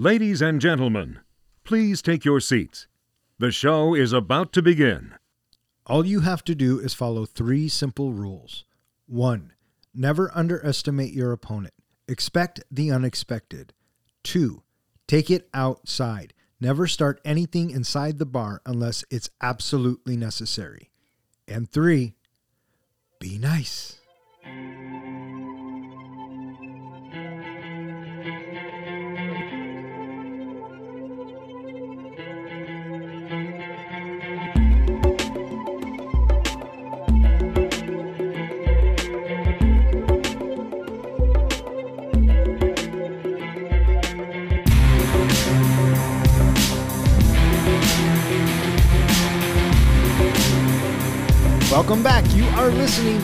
Ladies and gentlemen, please take your seats. The show is about to begin. All you have to do is follow three simple rules. One, never underestimate your opponent. Expect the unexpected. Two, take it outside. Never start anything inside the bar unless it's absolutely necessary. And three, be nice.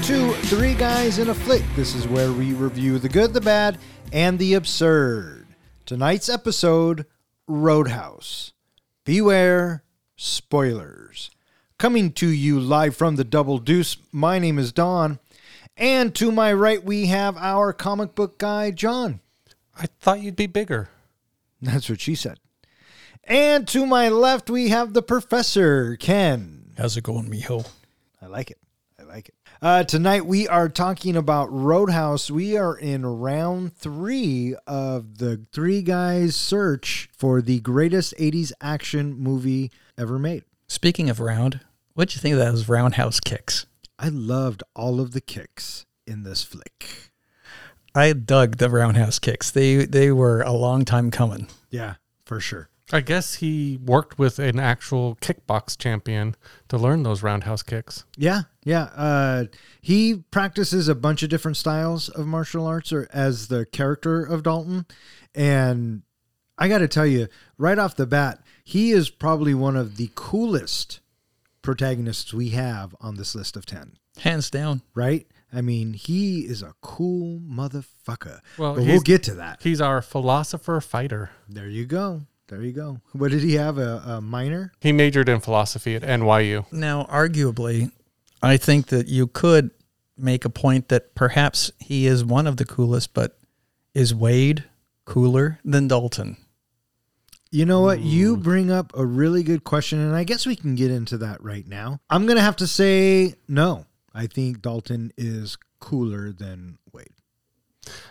To Three Guys in a Flick. This is where we review the good, the bad, and the absurd. Tonight's episode Roadhouse. Beware spoilers. Coming to you live from the Double Deuce. My name is Don. And to my right, we have our comic book guy, John. I thought you'd be bigger. That's what she said. And to my left, we have the professor, Ken. How's it going, mijo? I like it. I like it. Uh, tonight we are talking about Roadhouse. We are in round three of the three guys' search for the greatest 80s action movie ever made. Speaking of round, what'd you think of those roundhouse kicks? I loved all of the kicks in this flick. I dug the roundhouse kicks. They they were a long time coming. Yeah, for sure. I guess he worked with an actual kickbox champion to learn those roundhouse kicks. Yeah, yeah. Uh, he practices a bunch of different styles of martial arts or as the character of Dalton. And I got to tell you, right off the bat, he is probably one of the coolest protagonists we have on this list of 10, Hands down. right? I mean, he is a cool motherfucker. Well, but we'll get to that. He's our philosopher fighter. There you go. There you go. What did he have? A, a minor? He majored in philosophy at NYU. Now, arguably, I think that you could make a point that perhaps he is one of the coolest, but is Wade cooler than Dalton? You know what? You hmm. bring up a really good question, and I guess we can get into that right now. I'm going to have to say no. I think Dalton is cooler than Wade.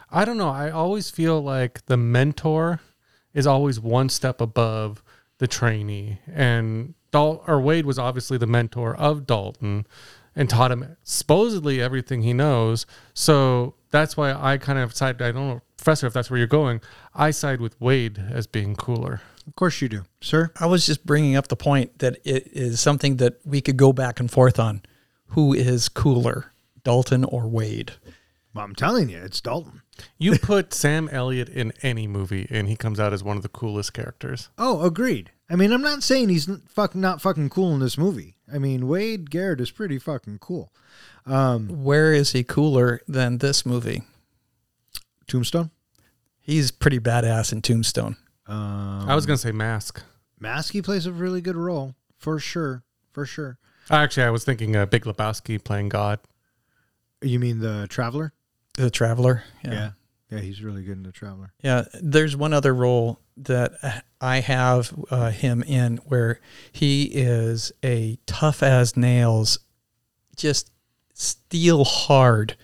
I don't know. I always feel like the mentor is always one step above the trainee. And Dal- or Wade was obviously the mentor of Dalton and taught him supposedly everything he knows. So that's why I kind of side. I don't know, Professor, if that's where you're going. I side with Wade as being cooler. Of course you do, sir. I was just bringing up the point that it is something that we could go back and forth on. Who is cooler, Dalton or Wade? Well, I'm telling you, it's Dalton. You put Sam Elliott in any movie, and he comes out as one of the coolest characters. Oh, agreed. I mean, I'm not saying he's fuck, not fucking cool in this movie. I mean, Wade Garrett is pretty fucking cool. Where is he cooler than this movie? Tombstone? He's pretty badass in Tombstone. Um, I was gonna say Mask. Mask. He plays a really good role, for sure. For sure. Actually, I was thinking uh, Big Lebowski playing God. You mean the Traveler? The Traveler. Yeah. Yeah, he's really good in the Traveler. Yeah, there's one other role that I have uh, him in where he is a tough as nails, just steel hard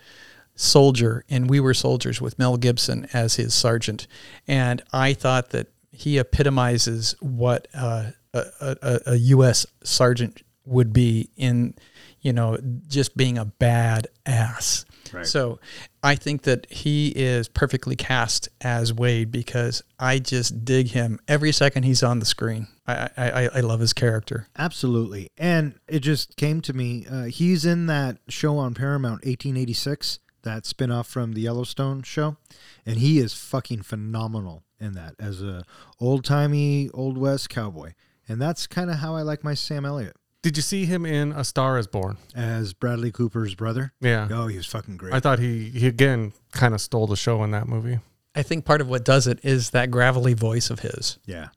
soldier, and we were soldiers with Mel Gibson as his sergeant, and I thought that he epitomizes what uh, a, a, a U.S. sergeant would be in, you know, just being a bad ass. Right. So I think that he is perfectly cast as Wade because I just dig him every second he's on the screen. I I, I, I love his character. Absolutely. And it just came to me. Uh, he's in that show on Paramount, 1886, that spinoff from the Yellowstone show. And he is fucking phenomenal in that as a old timey, old West cowboy. And that's kind of how I like my Sam Elliott Did you see him in A Star Is Born? as Bradley Cooper's brother. Yeah. Oh, he was fucking great. I thought he, he again kind of stole the show in that movie. I think part of what does it is that gravelly voice of his. yeah.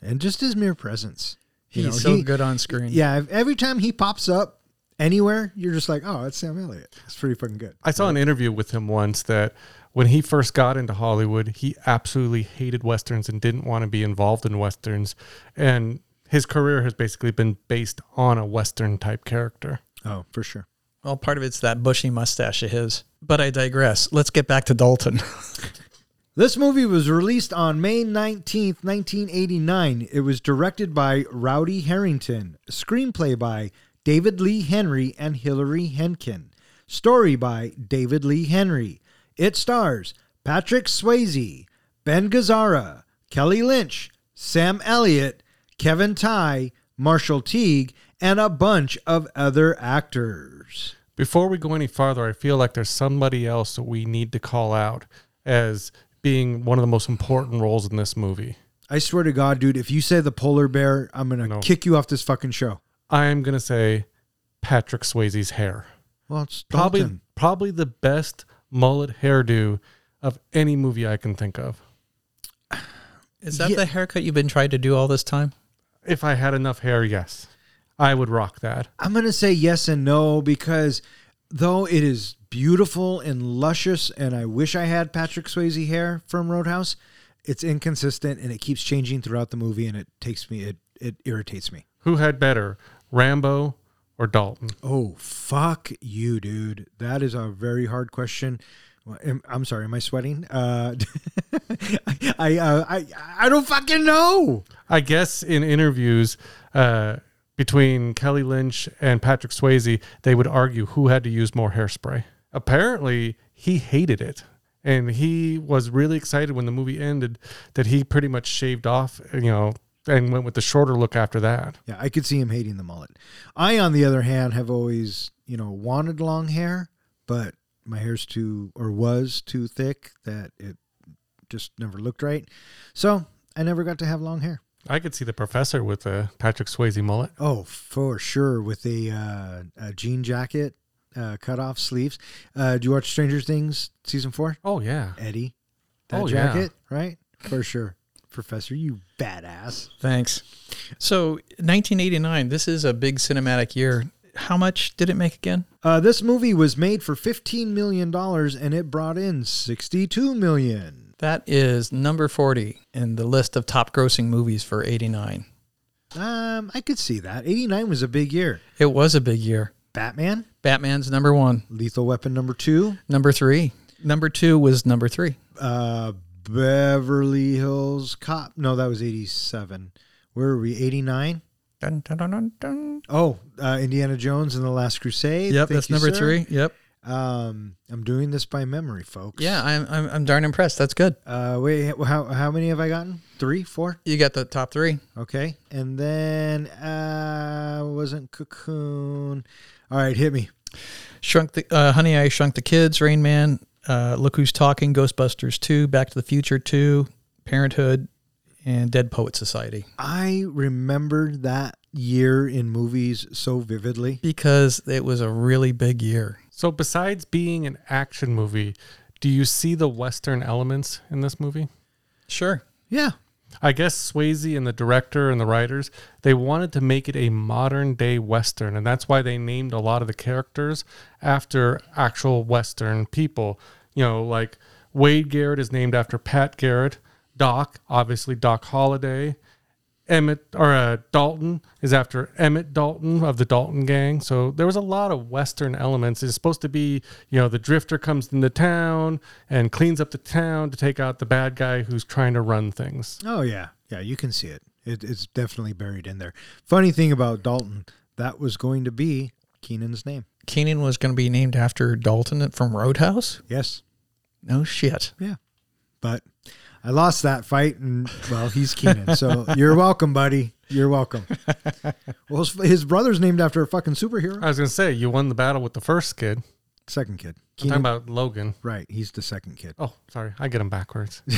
And just his mere presence. You He's know, so he- good on screen. Yeah, every time he pops up anywhere, you're just like, oh, it's Sam Elliott. It's pretty fucking good. I saw an interview with him once that when he first got into Hollywood, he absolutely hated westerns and didn't want to be involved in westerns. And his career has basically been based on a western type character. Oh, for sure. Well, part of it's that bushy mustache of his. But I digress. Let's get back to Dalton. This movie was released on May 19th, 1989. It was directed by Rowdy Herrington, screenplay by David Lee Henry and Hilary Henkin, story by David Lee Henry. It stars Patrick Swayze, Ben Gazzara, Kelly Lynch, Sam Elliott, Kevin Tighe, Marshall Teague, and a bunch of other actors. Before we go any farther, I feel like there's somebody else that we need to call out as being one of the most important roles in this movie. I swear to God, dude, if you say the polar bear, I'm gonna No. kick you off this fucking show. I am gonna say Patrick Swayze's hair. Well, it's Probably Dalton. probably the best mullet hairdo of any movie I can think of. Is that Yeah. the haircut you've been trying to do all this time? If I had enough hair, yes. I would rock that. I'm going to say yes and no because though it is beautiful and luscious, and I wish I had Patrick Swayze hair from Roadhouse, it's inconsistent and it keeps changing throughout the movie, and it takes me, it it irritates me. Who had better, Rambo or Dalton? Oh fuck you, dude! That is a very hard question. Well, am- I'm sorry, am I sweating? Uh, I I, uh, I I don't fucking know. I guess in interviews uh, between Kelly Lynch and Patrick Swayze, they would argue who had to use more hairspray. Apparently, he hated it. And he was really excited when the movie ended that he pretty much shaved off, you know, and went with the shorter look after that. Yeah, I could see him hating the mullet. I, on the other hand, have always, you know, wanted long hair, but my hair's too, or was too thick that it just never looked right. So I never got to have long hair. I could see the professor with the Patrick Swayze mullet. Oh, for sure. With a, uh, a jean jacket, uh, cut off sleeves. Uh, did you watch Stranger Things season four? Oh, yeah. Eddie, that Oh, yeah. jacket, right? For sure. Professor, you badass. Thanks. So, 1989, this is a big cinematic year. How much did it make again? Uh, this movie was made for $15 million and it brought in 62 million. That is number 40 in the list of top grossing movies for 89. Um, I could see that. 89 was a big year. It was a big year. Batman, Batman's number one. Lethal Weapon number two, Number three. Number two was number three. uh, Beverly Hills Cop. No, that was 87. Where were we? 89? Dun, dun, dun, dun, dun. Oh, uh, Indiana Jones and the Last Crusade. Yep, Thank that's you, number sir. three. Yep. Um, I'm doing this by memory, folks. Yeah, I'm, I'm, I'm darn impressed. That's good. Uh, wait, how, how many have I gotten? Three, four? You got the top three. Okay. And then, uh, wasn't Cocoon. All right, hit me. Shrunk the uh, Honey, I Shrunk the Kids, Rain Man, uh, Look Who's Talking, Ghostbusters 2, Back to the Future 2, Parenthood, and Dead Poet Society. I remember that year in movies so vividly. Because it was a really big year. So, besides being an action movie, do you see the Western elements in this movie? Sure. Yeah. I guess Swayze and the director and the writers, they wanted to make it a modern day Western. And that's why they named a lot of the characters after actual Western people. You know, like Wade Garrett is named after Pat Garrett. Doc, obviously Doc Holliday. Emmett or uh, Dalton is after Emmett Dalton of the Dalton Gang. So there was a lot of Western elements. It's supposed to be, you know, the drifter comes into town and cleans up the town to take out the bad guy who's trying to run things. Oh, yeah. Yeah, you can see it. it. It's definitely buried in there. Funny thing about Dalton, that was going to be Keenan's name. Keenan was going to be named after Dalton from Roadhouse? Yes. No shit. Yeah. But I lost that fight, and well, he's Keenan. So you're welcome, buddy. You're welcome. Well, his, his brother's named after a fucking superhero. I was gonna say you won the battle with the first kid. Second kid. I'm talking about Logan. right. He's the second kid. Oh, sorry, I get him backwards.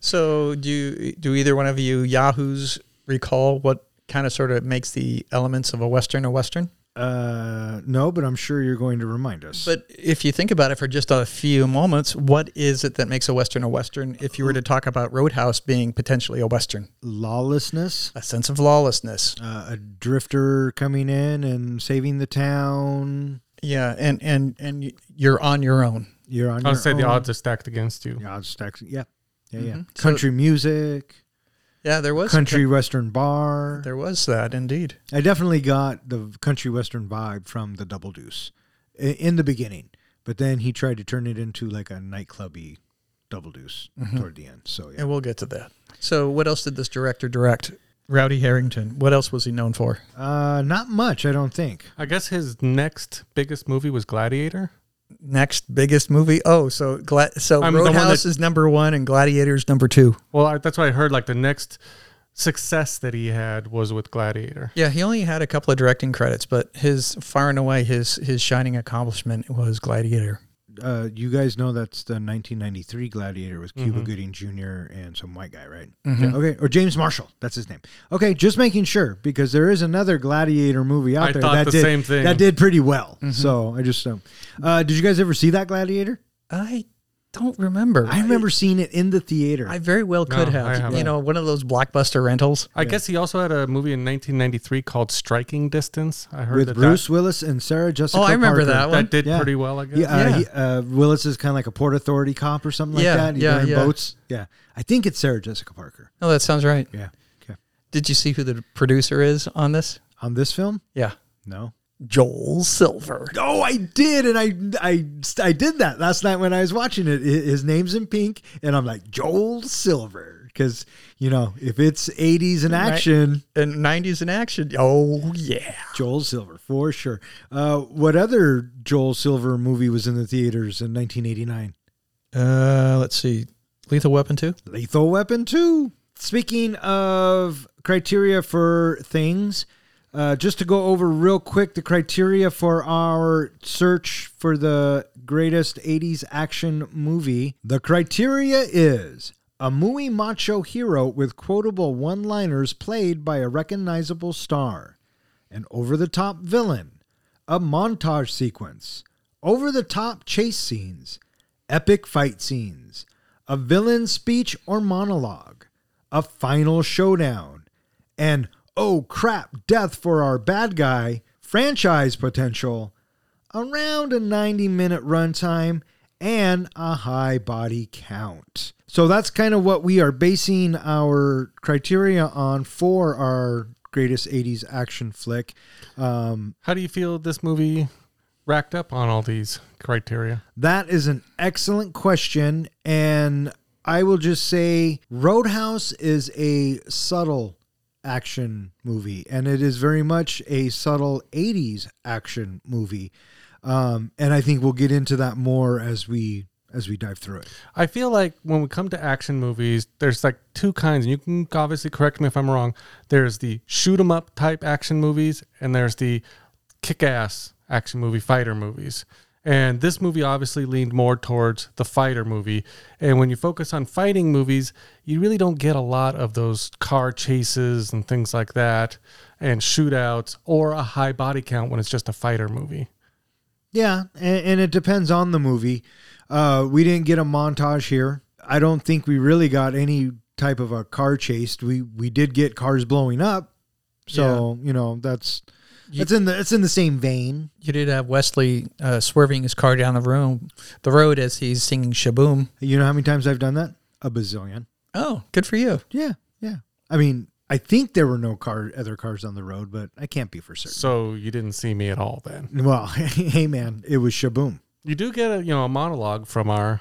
So, do you, do either one of you Yahoos recall what kind of sort of makes the elements of a Western a Western? Uh, no, but I'm sure you're going to remind us. But if you think about it for just a few moments, what is it that makes a Western a Western if you were to talk about Roadhouse being potentially a Western? lawlessness, A sense of lawlessness. uh, a drifter coming in and saving the town. Yeah, and and and you're on your own. You're on I'll your say the odds are stacked against you. The odds stacks. Yeah, yeah, yeah. Mhm. So- Country music, Yeah, there was country western bar. There was that indeed. I definitely got the country western vibe from the Double Deuce in the beginning, but then he tried to turn it into like a nightclubby Double Deuce Mm-hmm. toward the end. So yeah, And we'll get to that. So, what else did this director direct? Rowdy Herrington. What else was he known for? uh, not much, I don't think. I guess his next biggest movie was Gladiator. Next biggest movie. Oh, so Gla- so I'm Roadhouse that- is number one and Gladiator's number two. Well, I, that's what I heard. Like the next success that he had was with Gladiator. Yeah, he only had a couple of directing credits, but his far and away his his shining accomplishment was Gladiator. Uh, you guys know that's the 1993 Gladiator with Cuba Mhm. Gooding Jr. and some white guy, right? Mhm. Okay, or James Marshall, that's his name. Okay, just making sure because there is another Gladiator movie out I there thought that the did same thing. that did pretty well. Mm-hmm. So I just um, uh, did you guys ever see that Gladiator? I don't remember. I remember seeing it in the theater. I very well could No, I have. haven't. You know, one of those blockbuster rentals. I guess he also had a movie in 1993 called Striking Distance. I heard with that Bruce Willis and Sarah Jessica. Oh, I remember Parker. that that, one. that did Yeah. pretty well. I guess. Yeah, uh, Yeah. He, uh, Willis is kind of like a port authority cop or something like Yeah, that. He's yeah, wearing yeah. boats. Yeah, I think it's Sarah Jessica Parker. Oh, that sounds right. Yeah. Okay. Did you see who the producer is on this? On this film, Yeah. no. Joel Silver. Oh, I did, and I, I, I did that last night when I was watching it. His name's in pink, and I'm like Joel Silver because you know if it's 80s in action, And 90s in action. Oh, yeah. Joel Silver for sure. Uh, what other Joel Silver movie was in the theaters in 1989? Uh, let's see. Lethal Weapon 2? Lethal Weapon 2. Speaking of criteria for things, uh, just to go over real quick the criteria for our search for the greatest 80s action movie. The criteria is a muy macho hero with quotable one liners played by a recognizable star, an over the top villain, a montage sequence, over the top chase scenes, epic fight scenes, a villain speech or monologue, a final showdown, and oh crap, death for our bad guy, franchise potential, around a 90 minute runtime, and a high body count. So that's kind of what we are basing our criteria on for our greatest 80s action flick. Um, How do you feel this movie racked up on all these criteria? That is an excellent question. And I will just say Roadhouse is a subtle action movie, and it is very much a subtle 80s action movie. Um, and I think we'll get into that more as we as we dive through it. I feel like when we come to action movies, there's like two kinds. And you can obviously correct me if I'm wrong. There's the shoot 'em up type action movies, and there's the kick ass action movie fighter movies. And this movie obviously leaned more towards the fighter movie. And when you focus on fighting movies, you really don't get a lot of those car chases and things like that, and shootouts, or a high body count when it's just a fighter movie. Yeah, and, and it depends on the movie. Uh, we didn't get a montage here. I don't think we really got any type of a car chase. We we did get cars blowing up, so you know that's it's in the it's in the same vein. You did have Wesley uh, swerving his car down the room, the road as he's singing Shaboom. You know how many times I've done that? A bazillion. Oh, good for you. Yeah, yeah. I mean, I think there were no car other cars on the road, but I can't be for certain. So you didn't see me at all then. Well, hey man, it was shaboom. You do get a you know a monologue from our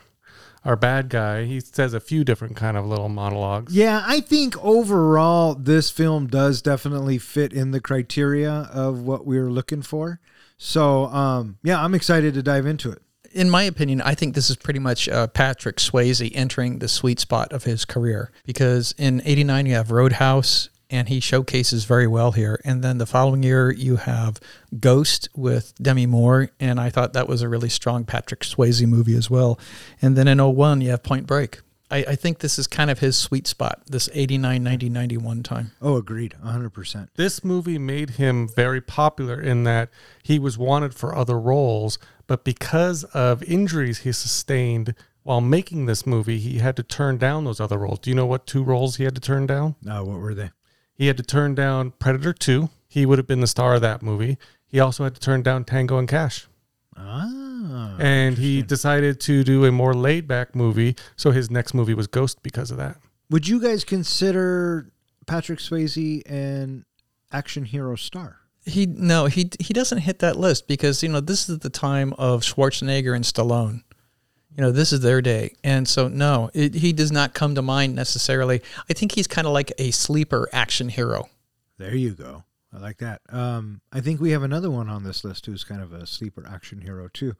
our bad guy. He says a few different kind of little monologues. Yeah, I think overall this film does definitely fit in the criteria of what we were looking for. So, um, yeah, I'm excited to dive into it. In my opinion, I think this is pretty much uh, Patrick Swayze entering the sweet spot of his career because in '89 you have Roadhouse, and he showcases very well here. And then the following year you have Ghost with Demi Moore, and I thought that was a really strong Patrick Swayze movie as well. And then in 01 you have Point Break. I, I think this is kind of his sweet spot, this 89, 90, 91 time. Oh, agreed. 100%. This movie made him very popular in that he was wanted for other roles, but because of injuries he sustained while making this movie, he had to turn down those other roles. Do you know what two roles he had to turn down? Now, what were they? He had to turn down Predator 2. He would have been the star of that movie. He also had to turn down Tango and Cash. Ah. and he decided to do a more laid back movie. So his next movie was Ghost because of that. Would you guys consider Patrick Swayze an action hero star? He no, he he doesn't hit that list because you know this is the time of Schwarzenegger and Stallone. You know this is their day, and so no, it, he does not come to mind necessarily. I think he's kind of like a sleeper action hero. There you go. I like that. Um, I think we have another one on this list who's kind of a sleeper action hero too.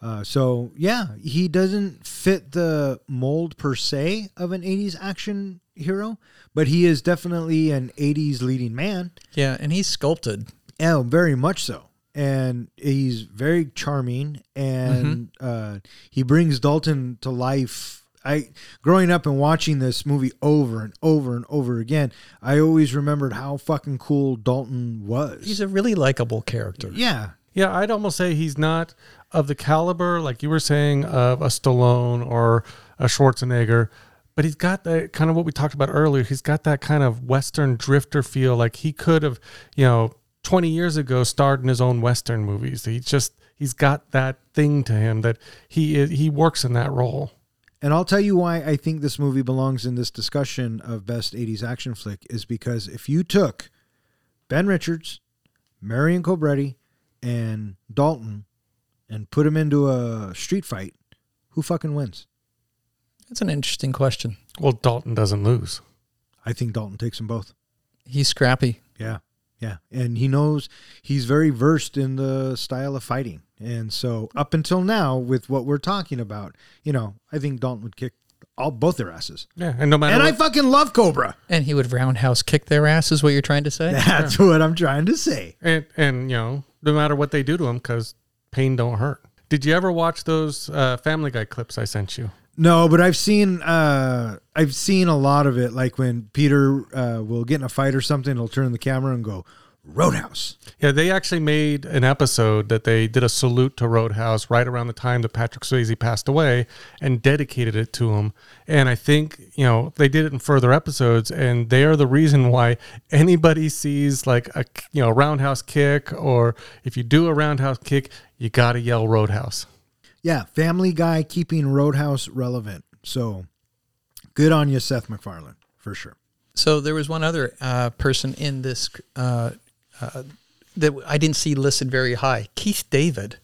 Uh, so yeah, he doesn't fit the mold per se of an '80s action hero, but he is definitely an '80s leading man. Yeah, and he's sculpted. Yeah, very much so. And he's very charming, and uh, he brings Dalton to life. I growing up and watching this movie over and over and over again, I always remembered how fucking cool Dalton was. He's a really likable character. yeah, Yeah, I'd almost say he's not of the caliber, like you were saying, of a Stallone or a Schwarzenegger, but he's got that kind of what we talked about earlier. He's got that kind of Western drifter feel. Like he could have, you know, 20 years ago starred in his own Western movies. He just, he's got that thing to him that he is, he works in that role. And I'll tell you why I think this movie belongs in this discussion of best 80s action flick is because if you took Ben Richards, Marion Cobretti, and Dalton and put them into a street fight, who fucking wins? That's an interesting question. Well, Dalton doesn't lose. I think Dalton takes them both. He's scrappy. Yeah. Yeah. And he knows he's very versed in the style of fighting. And so up until now, with what we're talking about, you know, I think Dalton would kick all both their asses. Yeah. And no matter And I fucking love Cobra. And he would roundhouse kick their ass, is what you're trying to say? That's what I'm trying to say. and, and, you know, no matter what they do to him, because pain don't hurt. Did you ever watch those uh, Family Guy clips I sent you? No, but I've seen uh I've seen a lot of it. Like when Peter uh, will get in a fight or something, he'll turn the camera and go Roadhouse. Yeah, they actually made an episode that they did a salute to Roadhouse right around the time that Patrick Swayze passed away and dedicated it to him. And I think, you know, they did it in further episodes and they are the reason why anybody sees like a, you know, roundhouse kick or if you do a roundhouse kick, you got to yell Roadhouse. Yeah, Family Guy keeping Roadhouse relevant. So good on you, Seth MacFarlane, for sure. So there was one other uh, person in this uh, uh, that I didn't see listed very high. Keith David.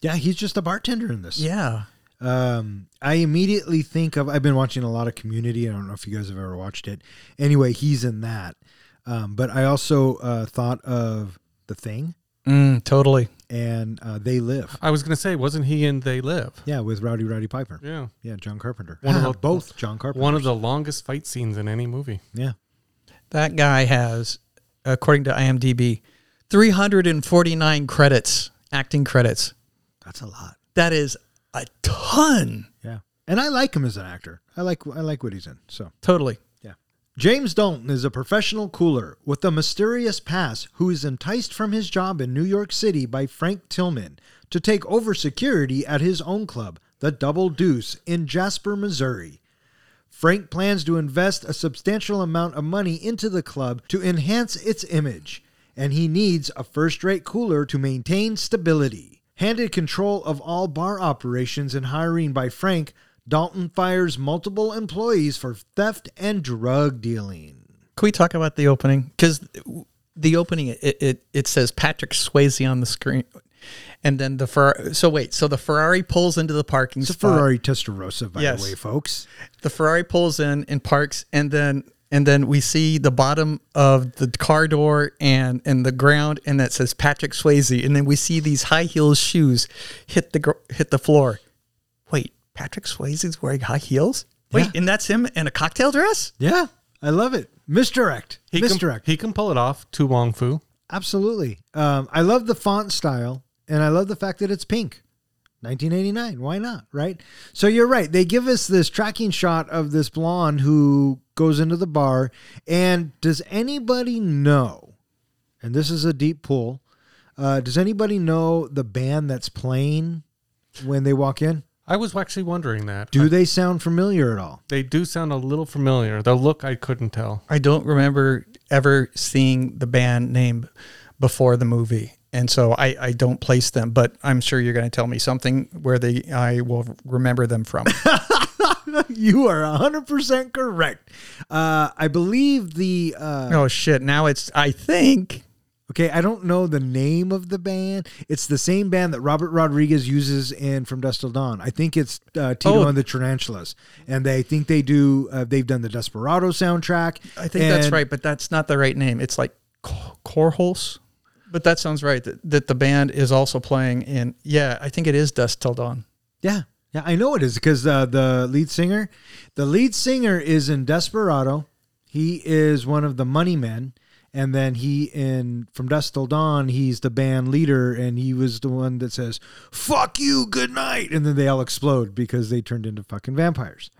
Yeah, he's just a bartender in this. Yeah. Um, I immediately think of. I've been watching a lot of Community. I don't know if you guys have ever watched it. Anyway, he's in that. Um, but I also uh, thought of The Thing Mm, totally. And uh, They Live. I was going to say, wasn't he in They Live? Yeah, with Rowdy Roddy Piper. Yeah. Yeah, John Carpenter. One of the- both John Carpenter. One of the longest fight scenes in any movie. yeah. That guy has, according to IMDb, 349 credits, acting credits. That's a lot. That is a ton. Yeah, and I like him as an actor. I like I like what he's in. So Totally. James Dalton is a professional cooler with a mysterious past who is enticed from his job in New York City by Frank Tillman to take over security at his own club, the Double Deuce, in Jasper, Missouri. Frank plans to invest a substantial amount of money into the club to enhance its image, and he needs a first rate cooler to maintain stability. Handed control of all bar operations and hiring by Frank, Dalton fires multiple employees for theft and drug dealing. Can we talk about the opening? Because the opening, it, it it says Patrick Swayze on the screen, and then the Ferrari. So wait, so the Ferrari pulls into the parking It's a spot. Ferrari Testarossa, by Yes. the way, folks. The Ferrari pulls in and parks, and then and then we see the bottom of the car door and and the ground, and that says Patrick Swayze, and then we see these high heels shoes hit the gr- hit the floor. Wait, Patrick Swayze's wearing high heels? Wait, Yeah. and that's him in a cocktail dress? Yeah, I love it. Misdirect. He can, Misdirect. he can pull it off. To Wong Foo. Absolutely. Um, I love the font style, and I love the fact that it's pink. 1989. Why not? Right. So you're right. They give us this tracking shot of this blonde who goes into the bar. And does anybody know? And this is a deep pool. Uh, does anybody know the band that's playing when they walk in? I was actually wondering that. Do they sound familiar at all? They do sound a little familiar. The look I couldn't tell. I don't remember ever seeing the band name before the movie. And so I, I don't place them, but I'm sure you're going to tell me something where they I will remember them from. you are 100% correct. Uh, I believe the. Uh, oh shit! Now it's I think Okay, I don't know the name of the band. It's the same band that Robert Rodriguez uses in From Dusk Till Dawn. I think it's uh, Tito Oh. and the Tarantulas, and they think they do. Uh, they've done the Desperado soundtrack. I think that's right, but that's not the right name. It's like Ko- Korholz. But that sounds right. That, that the band is also playing in. Yeah, I think it is Dusk Till Dawn. Yeah, yeah, I know it is because uh, the lead singer, the lead singer is in Desperado. He is one of the Money Men, and then he in From Dusk Till Dawn, he's the band leader, and he was the one that says "fuck you, good night," and then they all explode because they turned into fucking vampires.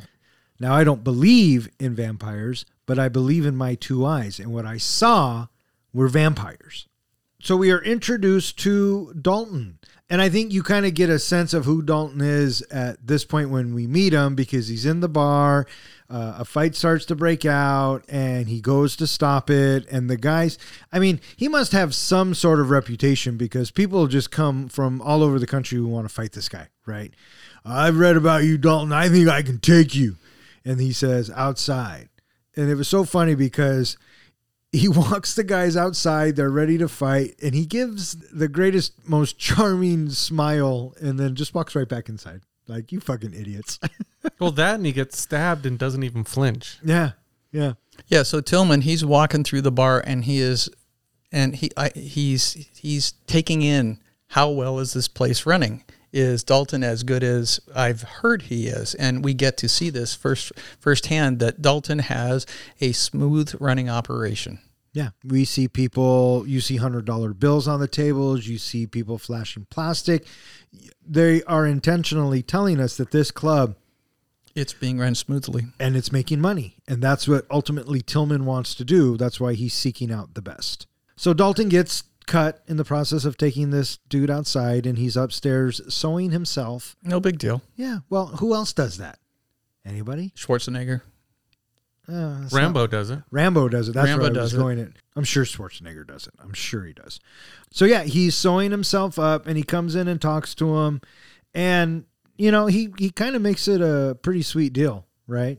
Now I don't believe in vampires, but I believe in my two eyes, and what I saw were vampires. So we are introduced to Dalton. And I think you kind of get a sense of who Dalton is at this point when we meet him because he's in the bar. Uh, a fight starts to break out and he goes to stop it. And the guys, I mean, he must have some sort of reputation because people just come from all over the country who want to fight this guy, right? I've read about you, Dalton. I think I can take you. And he says, outside. And it was so funny because he walks the guys outside they're ready to fight and he gives the greatest most charming smile and then just walks right back inside like you fucking idiots Well, that and he gets stabbed and doesn't even flinch. yeah yeah Yeah, so Tillman, he's walking through the bar and he is, and he I, he's he's taking in how well is this place running? Is Dalton as good as I've heard he is? And we get to see this first firsthand that Dalton has a smooth running operation. yeah we see people you see hundred dollar bills on the tables you see people flashing plastic they are intentionally telling us that this club It's being run smoothly. and it's making money. And that's what ultimately Tillman wants to do. That's why he's seeking out the best. So Dalton gets cut in the process of taking this dude outside and he's upstairs sewing himself. No big deal. Yeah. Well, who else does that? Anybody? Schwarzenegger. Uh, Rambo not- does it. Rambo does it. That's Rambo where I was does it. At. I'm sure Schwarzenegger does it. I'm sure he does. So yeah, he's sewing himself up, and he comes in and talks to him, and you know he he kind of makes it a pretty sweet deal, right?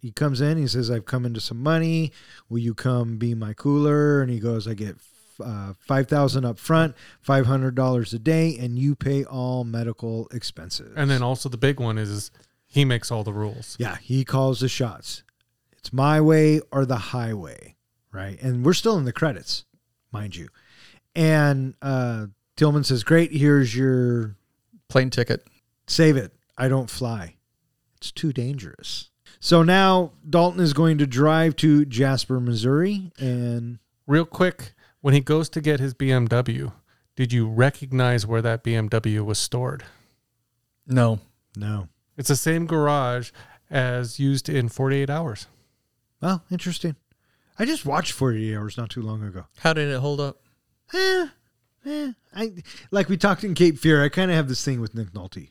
He comes in, he says, "I've come into some money. Will you come be my cooler?" And he goes, "I get." Uh, five thousand up front, five hundred dollars a day, and you pay all medical expenses. And then also the big one is, is he makes all the rules. Yeah, he calls the shots. It's my way or the highway, right? And we're still in the credits, mind you. And uh, Tillman says, "Great, here's your Plane ticket. Save it. I don't fly. It's too dangerous." So now Dalton is going to drive to Jasper, Missouri, and Real quick, when he goes to get his BMW, did you recognize where that BMW was stored? No. no, It's the same garage as used in 48 hours. well, interesting. I just watched Forty Eight Hours not too long ago. How did it hold up? eh, eh. I like we talked in Cape Fear. I kind of have this thing with Nick Nolte.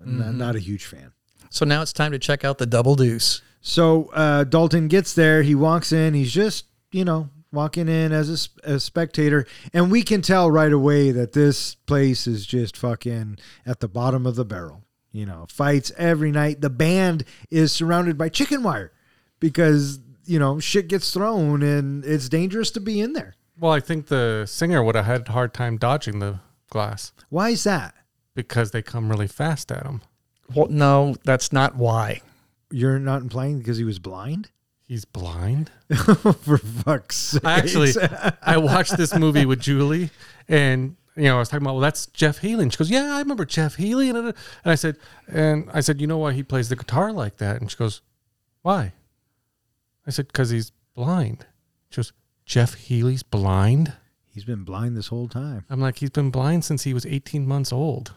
I'm Not, not a huge fan. So now it's time to check out the double deuce. So uh, Dalton gets there. He walks in. He's just you know walking in as a spectator, and we can tell right away that this place is just fucking at the bottom of the barrel. You know, fights every night. The band is surrounded by chicken wire because you know shit gets thrown and it's dangerous to be in there. Well, I think the singer would have had a hard time dodging the glass Why is that? Because they come really fast at him. Well, no, that's not why. You're not implying because he was blind? He's blind. For fuck's sake. I actually, I watched this movie with Julie, and you know, I was talking about, well, that's Jeff Healey. And she goes, yeah, I remember Jeff Healey. And, and I said, and I said, you know why he plays the guitar like that? And she goes, why? I said, because he's blind. She goes, Jeff Healey's blind. He's been blind this whole time. I'm like, he's been blind since he was 18 months old.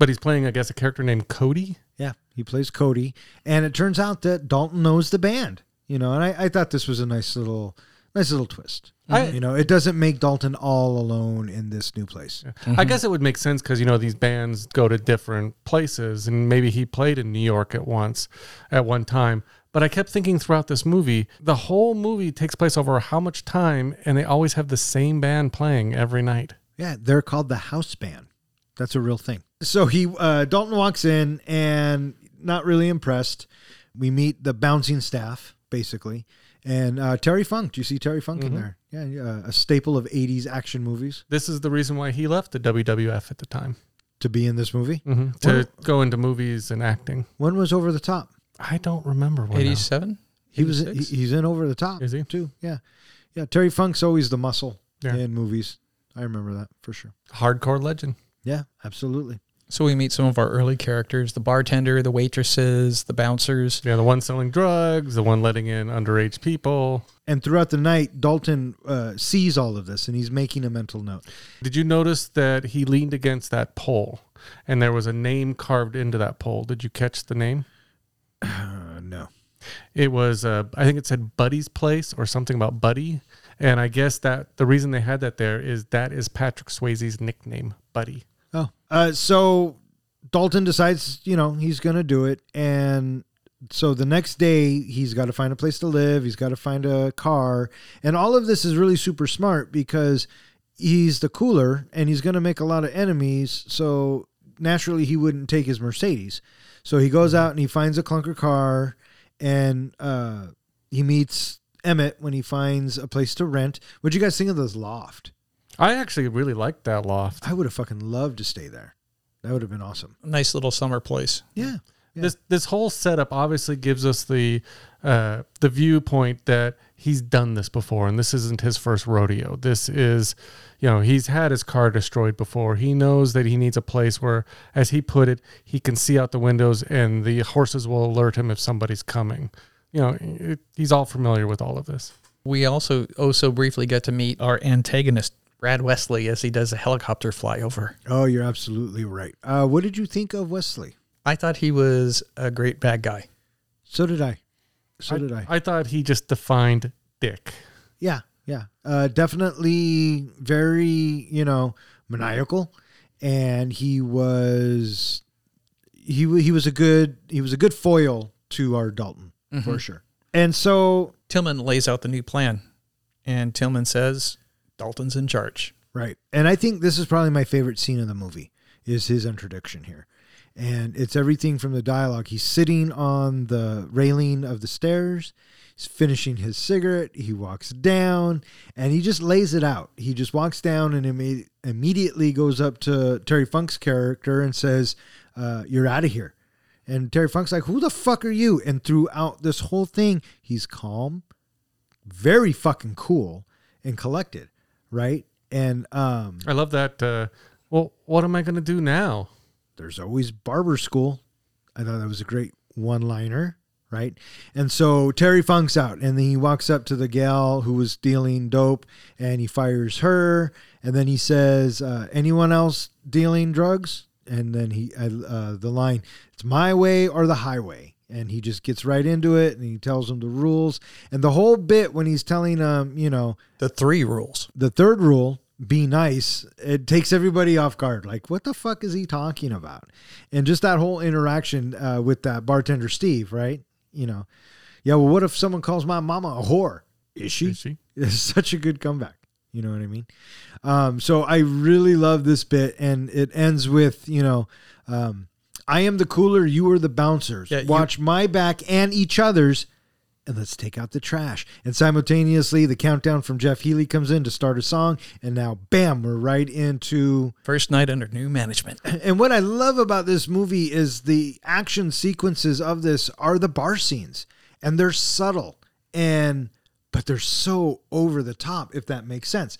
But he's playing, I guess, a character named Cody. Yeah, he plays Cody, and it turns out that Dalton knows the band. You know, and I, I thought this was a nice little, nice little twist. I- you know, it doesn't make Dalton all alone in this new place. I guess it would make sense because you know these bands go to different places, and maybe he played in New York at once, at one time. But I kept thinking throughout this movie, the whole movie takes place over how much time, and they always have the same band playing every night. Yeah, they're called the house band. That's a real thing. So he uh, Dalton walks in and not really impressed. We meet the bouncing staff basically, and uh, Terry Funk. Do you see Terry Funk in there? Yeah, yeah, a staple of '80s action movies This is the reason why he left the WWF at the time to be in this movie. hmm to go into movies and acting. When was Over the Top? I don't remember when. 87? He was he, he's in Over the Top. Is he? too? Yeah, yeah. Terry Funk's always the muscle Yeah. in movies. I remember that for sure. Hardcore legend. Yeah, absolutely. So we meet some of our early characters the bartender, the waitresses, the bouncers. Yeah, the one selling drugs, the one letting in underage people. And throughout the night, Dalton uh, sees all of this and he's making a mental note. Did you notice that he leaned against that pole and there was a name carved into that pole? Did you catch the name? Uh, no. It was, uh, I think it said Buddy's Place or something about Buddy. And I guess that the reason they had that there is that is Patrick Swayze's nickname, Buddy. Uh, so Dalton decides, you know, he's going to do it. And so the next day, he's got to find a place to live. He's got to find a car. And all of this is really super smart because he's the cooler and he's going to make a lot of enemies. So naturally, he wouldn't take his Mercedes. So he goes out and he finds a clunker car and uh, he meets Emmett when he finds a place to rent. What'd you guys think of this loft? I actually really liked that loft. I would have fucking loved to stay there. That would have been awesome. Nice little summer place. Yeah. Yeah. This this whole setup obviously gives us the uh, the viewpoint that he's done this before, and this isn't his first rodeo. This is, you know, he's had his car destroyed before. He knows that he needs a place where, as he put it, he can see out the windows, and the horses will alert him if somebody's coming. You know, it, he's all familiar with all of this. We also oh so briefly get to meet our antagonist, Brad Wesley, as he does a helicopter flyover. Oh, you're absolutely right. Uh, what did you think of Wesley? I thought he was a great bad guy. So did I. So did I. I thought he just defined dick. Yeah, yeah. Uh, definitely very, you know, maniacal, and he was he he was a good he was a good foil to our Dalton for sure. And so Tillman lays out the new plan, and Tillman says Dalton's in charge. Right. And I think this is probably my favorite scene in the movie is his introduction here. And it's everything from the dialogue. He's sitting on the railing of the stairs. He's finishing his cigarette. He walks down and he just lays it out. He just walks down and imme- immediately goes up to Terry Funk's character and says, uh, You're out of here. And Terry Funk's like, Who the fuck are you? And throughout this whole thing, he's calm, very fucking cool, and collected. Right. And um, I love that. Uh, well, what am I going to do now? there's always barber school. I thought that was a great one liner, right? And so Terry Funk's out, and then he walks up to the gal who was dealing dope, and he fires her, and then he says, uh, "Anyone else dealing drugs?" And then he uh, uh, the line, "It's my way or the highway." And he just gets right into it, and he tells them the rules. And the whole bit when he's telling um, you know, The three rules. the third rule be nice it takes everybody off guard like what the fuck is he talking about and just that whole interaction uh, with that bartender steve right you know yeah well what if someone calls my mama a whore is she Is she? it's such a good comeback you know what i mean um, so i really love this bit and it ends with you know um, i am the cooler you are the bouncers Yeah, you- watch my back and each other's and let's take out the trash. And simultaneously, the countdown from Jeff Healey comes in to start a song. And now, bam, we're right into. First night under new management. And what I love about this movie is the action sequences of this are the bar scenes, and they're subtle and but they're so over the top, if that makes sense.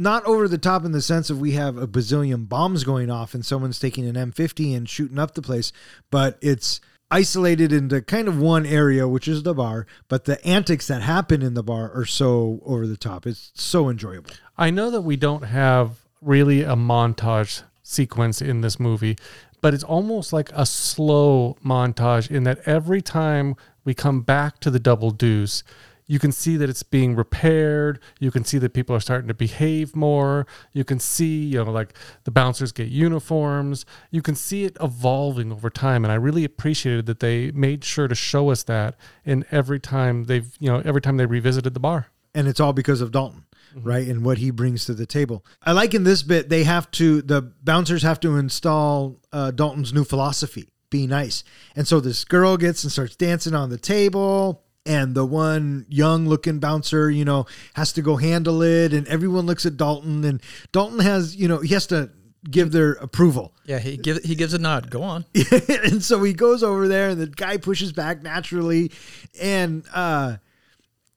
Not over the top in the sense of we have a bazillion bombs going off and someone's taking an M50 and shooting up the place, but it's isolated into kind of one area, which is the bar. But the antics that happen in the bar are so over the top. It's so enjoyable. I know that we don't have really a montage sequence in this movie, but it's almost like a slow montage in that every time we come back to the double deuce, you can see that it's being repaired. You can see that people are starting to behave more. You can see, you know, like the bouncers get uniforms. You can see it evolving over time. And I really appreciated that they made sure to show us that in every time they've, you know, every time they revisited the bar. and it's all because of Dalton, right? And what he brings to the table. I like in this bit they have to the bouncers have to install uh, Dalton's new philosophy, be nice. And so this girl gets and starts dancing on the table. And the one young looking bouncer, you know, has to go handle it. And everyone looks at Dalton. And Dalton has, you know, he has to give their approval. Yeah, he gives he gives a nod. Go on. and so he goes over there and the guy pushes back naturally and uh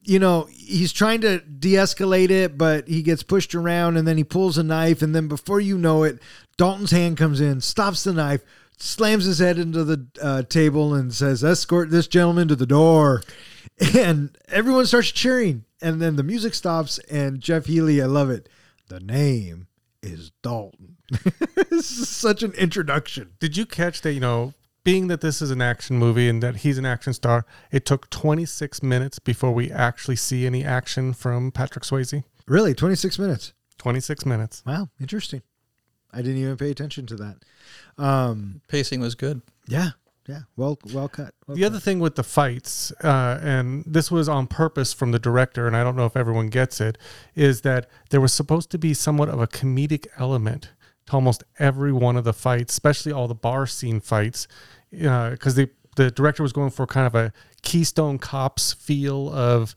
you know he's trying to de-escalate it but he gets pushed around and then he pulls a knife and then before you know it dalton's hand comes in stops the knife slams his head into the uh, table and says escort this gentleman to the door and everyone starts cheering and then the music stops and jeff healey i love it the name is dalton this is such an introduction Did you catch that, you know, being that this is an action movie and that he's an action star, it took 26 minutes before we actually see any action from Patrick Swayze? Really, 26 minutes. 26 minutes. Wow, interesting. I didn't even pay attention to that. Um, Pacing was good. yeah, yeah, well, well cut. Well The other thing with the fights, uh, and this was on purpose from the director, and I don't know if everyone gets it, is that there was supposed to be somewhat of a comedic element to almost every one of the fights, especially all the bar scene fights, because the the director was going for kind of a Keystone Cops feel of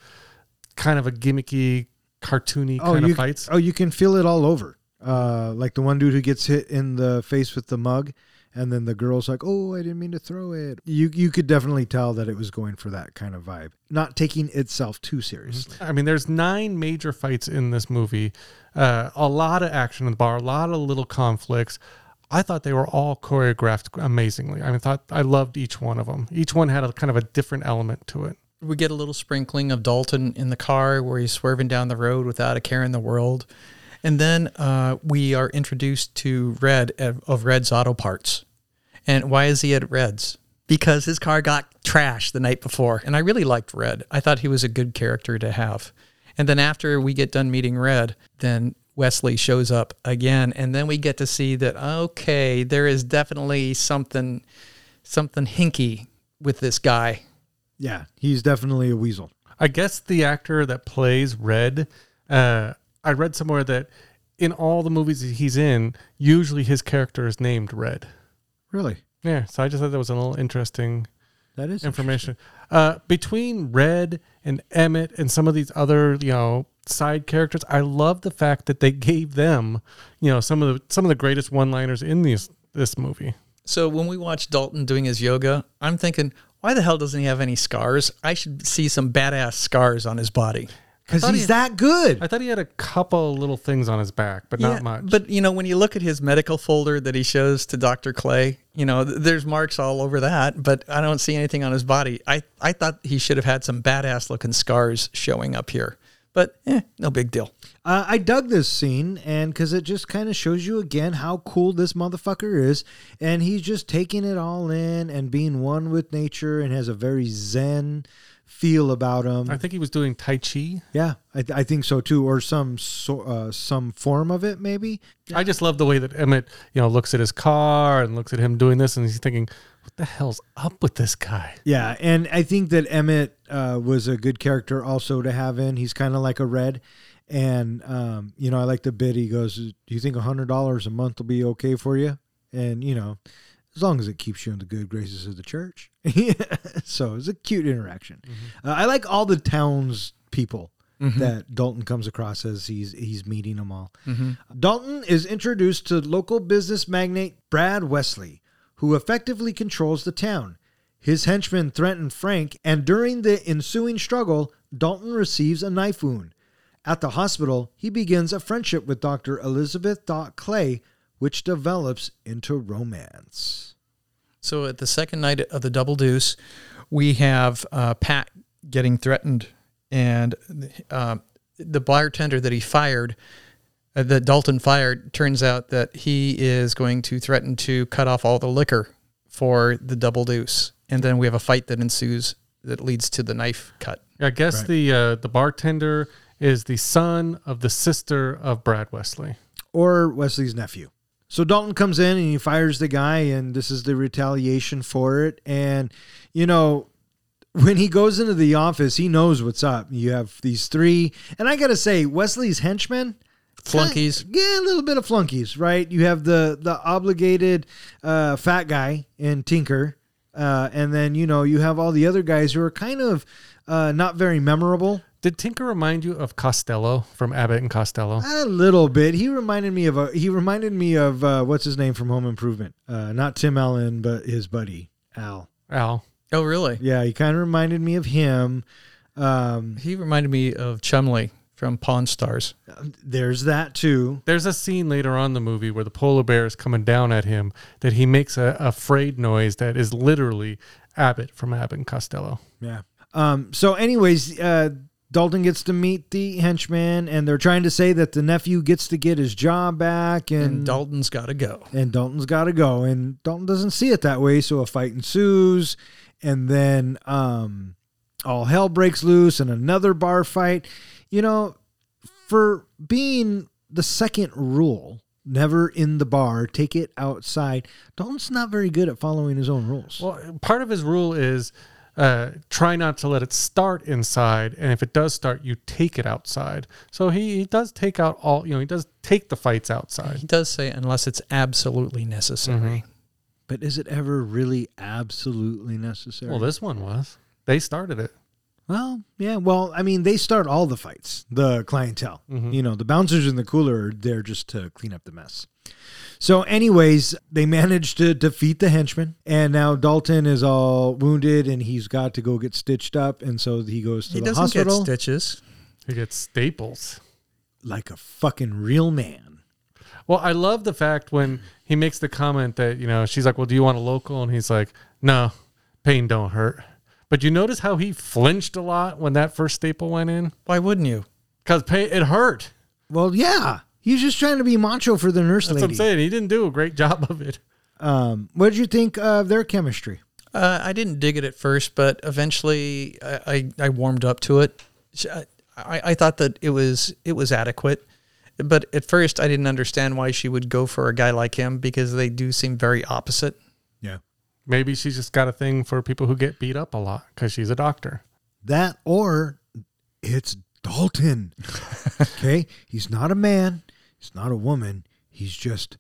kind of a gimmicky, cartoony oh, kind you, of fights. oh, you can feel it all over. Uh, like the one dude who gets hit in the face with the mug, and then the girl's like, "Oh, I didn't mean to throw it." You you could definitely tell that it was going for that kind of vibe, not taking itself too seriously. I mean, there's nine major fights in this movie, uh, a lot of action in the bar, a lot of little conflicts. I thought they were all choreographed amazingly. I mean, thought I loved each one of them. Each one had a kind of a different element to it. We get a little sprinkling of Dalton in the car where he's swerving down the road without a care in the world. And then uh, we are introduced to Red of of Red's Auto Parts. And why is he at Red's? Because his car got trashed the night before. And I really liked Red. I thought he was a good character to have. And then after we get done meeting Red, then Wesley shows up again. And then we get to see that, okay, there is definitely something, something hinky with this guy. Yeah, he's definitely a weasel. I guess the actor that plays Red, uh, I read somewhere that in all the movies that he's in, usually his character is named Red. Really, Yeah, so I just thought that was a little interesting that is information. Uh, between Red and Emmett and some of these other, you know, side characters, I love the fact that they gave them, you know, some of the some of the greatest one-liners in these this movie. So when we watch Dalton doing his yoga, I'm thinking, why the hell doesn't he have any scars? I should see some badass scars on his body. Because he's he- that good. I thought he had a couple little things on his back, but Yeah, not much. But you know, when you look at his medical folder that he shows to Dr. Clay, you know, th- there's marks all over that, but I don't see anything on his body. I, I thought he should have had some badass looking scars showing up here. But eh, no big deal. Uh, I dug this scene, and because it just kind of shows you again how cool this motherfucker is, and he's just taking it all in and being one with nature, and has a very zen feel about him. I think he was doing Tai Chi. yeah, I, I think so too, or some so, uh, some form of it, maybe. I just love the way that Emmett, you know, looks at his car and looks at him doing this, and he's thinking, "What the hell's up with this guy?" Yeah, and I think that Emmett uh, was a good character also to have in. He's kind of like a red. And um, you know, I like the bit. He goes, "Do you think a hundred dollars a month will be okay for you?" And you know, as long as it keeps you in the good graces of the church. so it's a cute interaction. Mm-hmm. Uh, I like all the towns people mm-hmm. that Dalton comes across as he's he's meeting them all. Mm-hmm. Dalton is introduced to local business magnate Brad Wesley, who effectively controls the town. His henchmen threaten Frank, and during the ensuing struggle, Dalton receives a knife wound. At the hospital, he begins a friendship with Dr. Elizabeth Doc Clay, which develops into romance. So at the second night of the double deuce, we have uh, Pat getting threatened, and uh, the bartender that he fired uh, that Dalton fired, turns out that he is going to threaten to cut off all the liquor for the double deuce, and then we have a fight that ensues that leads to the knife cut. I guess Right. the uh, the bartender is the son of the sister of Brad Wesley. or Wesley's nephew. So Dalton comes in and he fires the guy, and this is the retaliation for it. And, you know, when he goes into the office, he knows what's up. You have these three, and I got to say, Wesley's henchmen. Flunkies. Yeah, a little bit of flunkies, right? You have the the obligated uh, fat guy in Tinker, uh, and then you know you have all the other guys who are kind of uh, not very memorable. Did Tinker remind you of Costello from Abbott and Costello? A little bit. He reminded me of a. He reminded me of uh, what's his name from Home Improvement. Uh, not Tim Allen, but his buddy Al. Al. Oh, really? Yeah, he kind of reminded me of him. Um, He reminded me of Chumlee from Pawn Stars. there's that too. There's a scene later on in the movie where the polar bear is coming down at him that he makes a afraid noise that is literally Abbott from Abbott and Costello. Yeah. Um, so, anyways, uh, Dalton gets to meet the henchman, and they're trying to say that the nephew gets to get his job back, and, And Dalton's got to go. and Dalton's got to go, and Dalton doesn't see it that way, so a fight ensues, and then um, all hell breaks loose, and another bar fight. You know, for being the second rule, never in the bar, take it outside. Dalton's not very good at following his own rules. Well, part of his rule is uh, try not to let it start inside, and if it does start, you take it outside. So he, he does take out all, you know, he does take the fights outside. He does say unless it's absolutely necessary. But is it ever really absolutely necessary? Well, this one was. They started it. Well, yeah. Well, I mean, they start all the fights, the clientele. You know, the bouncers in the cooler are there just to clean up the mess. So, anyways, they managed to defeat the henchman, and now Dalton is all wounded and he's got to go get stitched up. And so he goes to He the doesn't hospital get stitches. He gets staples. like a fucking real man. Well, I love the fact when he makes the comment that, you know, she's like, well, do you want a local? And he's like, no, pain don't hurt. But you notice how he flinched a lot when that first staple went in? Why wouldn't you? Because pain, it hurt. Well, yeah. He's just trying to be macho for the nurse That's what I'm saying. He didn't do a great job of it. Um, what did you think of their chemistry? Uh, I didn't dig it at first, but eventually I, I, I warmed up to it. I, I thought that it was it was adequate, but at first I didn't understand why she would go for a guy like him because they do seem very opposite. Yeah. Maybe she's just got a thing for people who get beat up a lot because she's a doctor. That or it's Dalton. okay? He's not a man, he's not a woman, he's just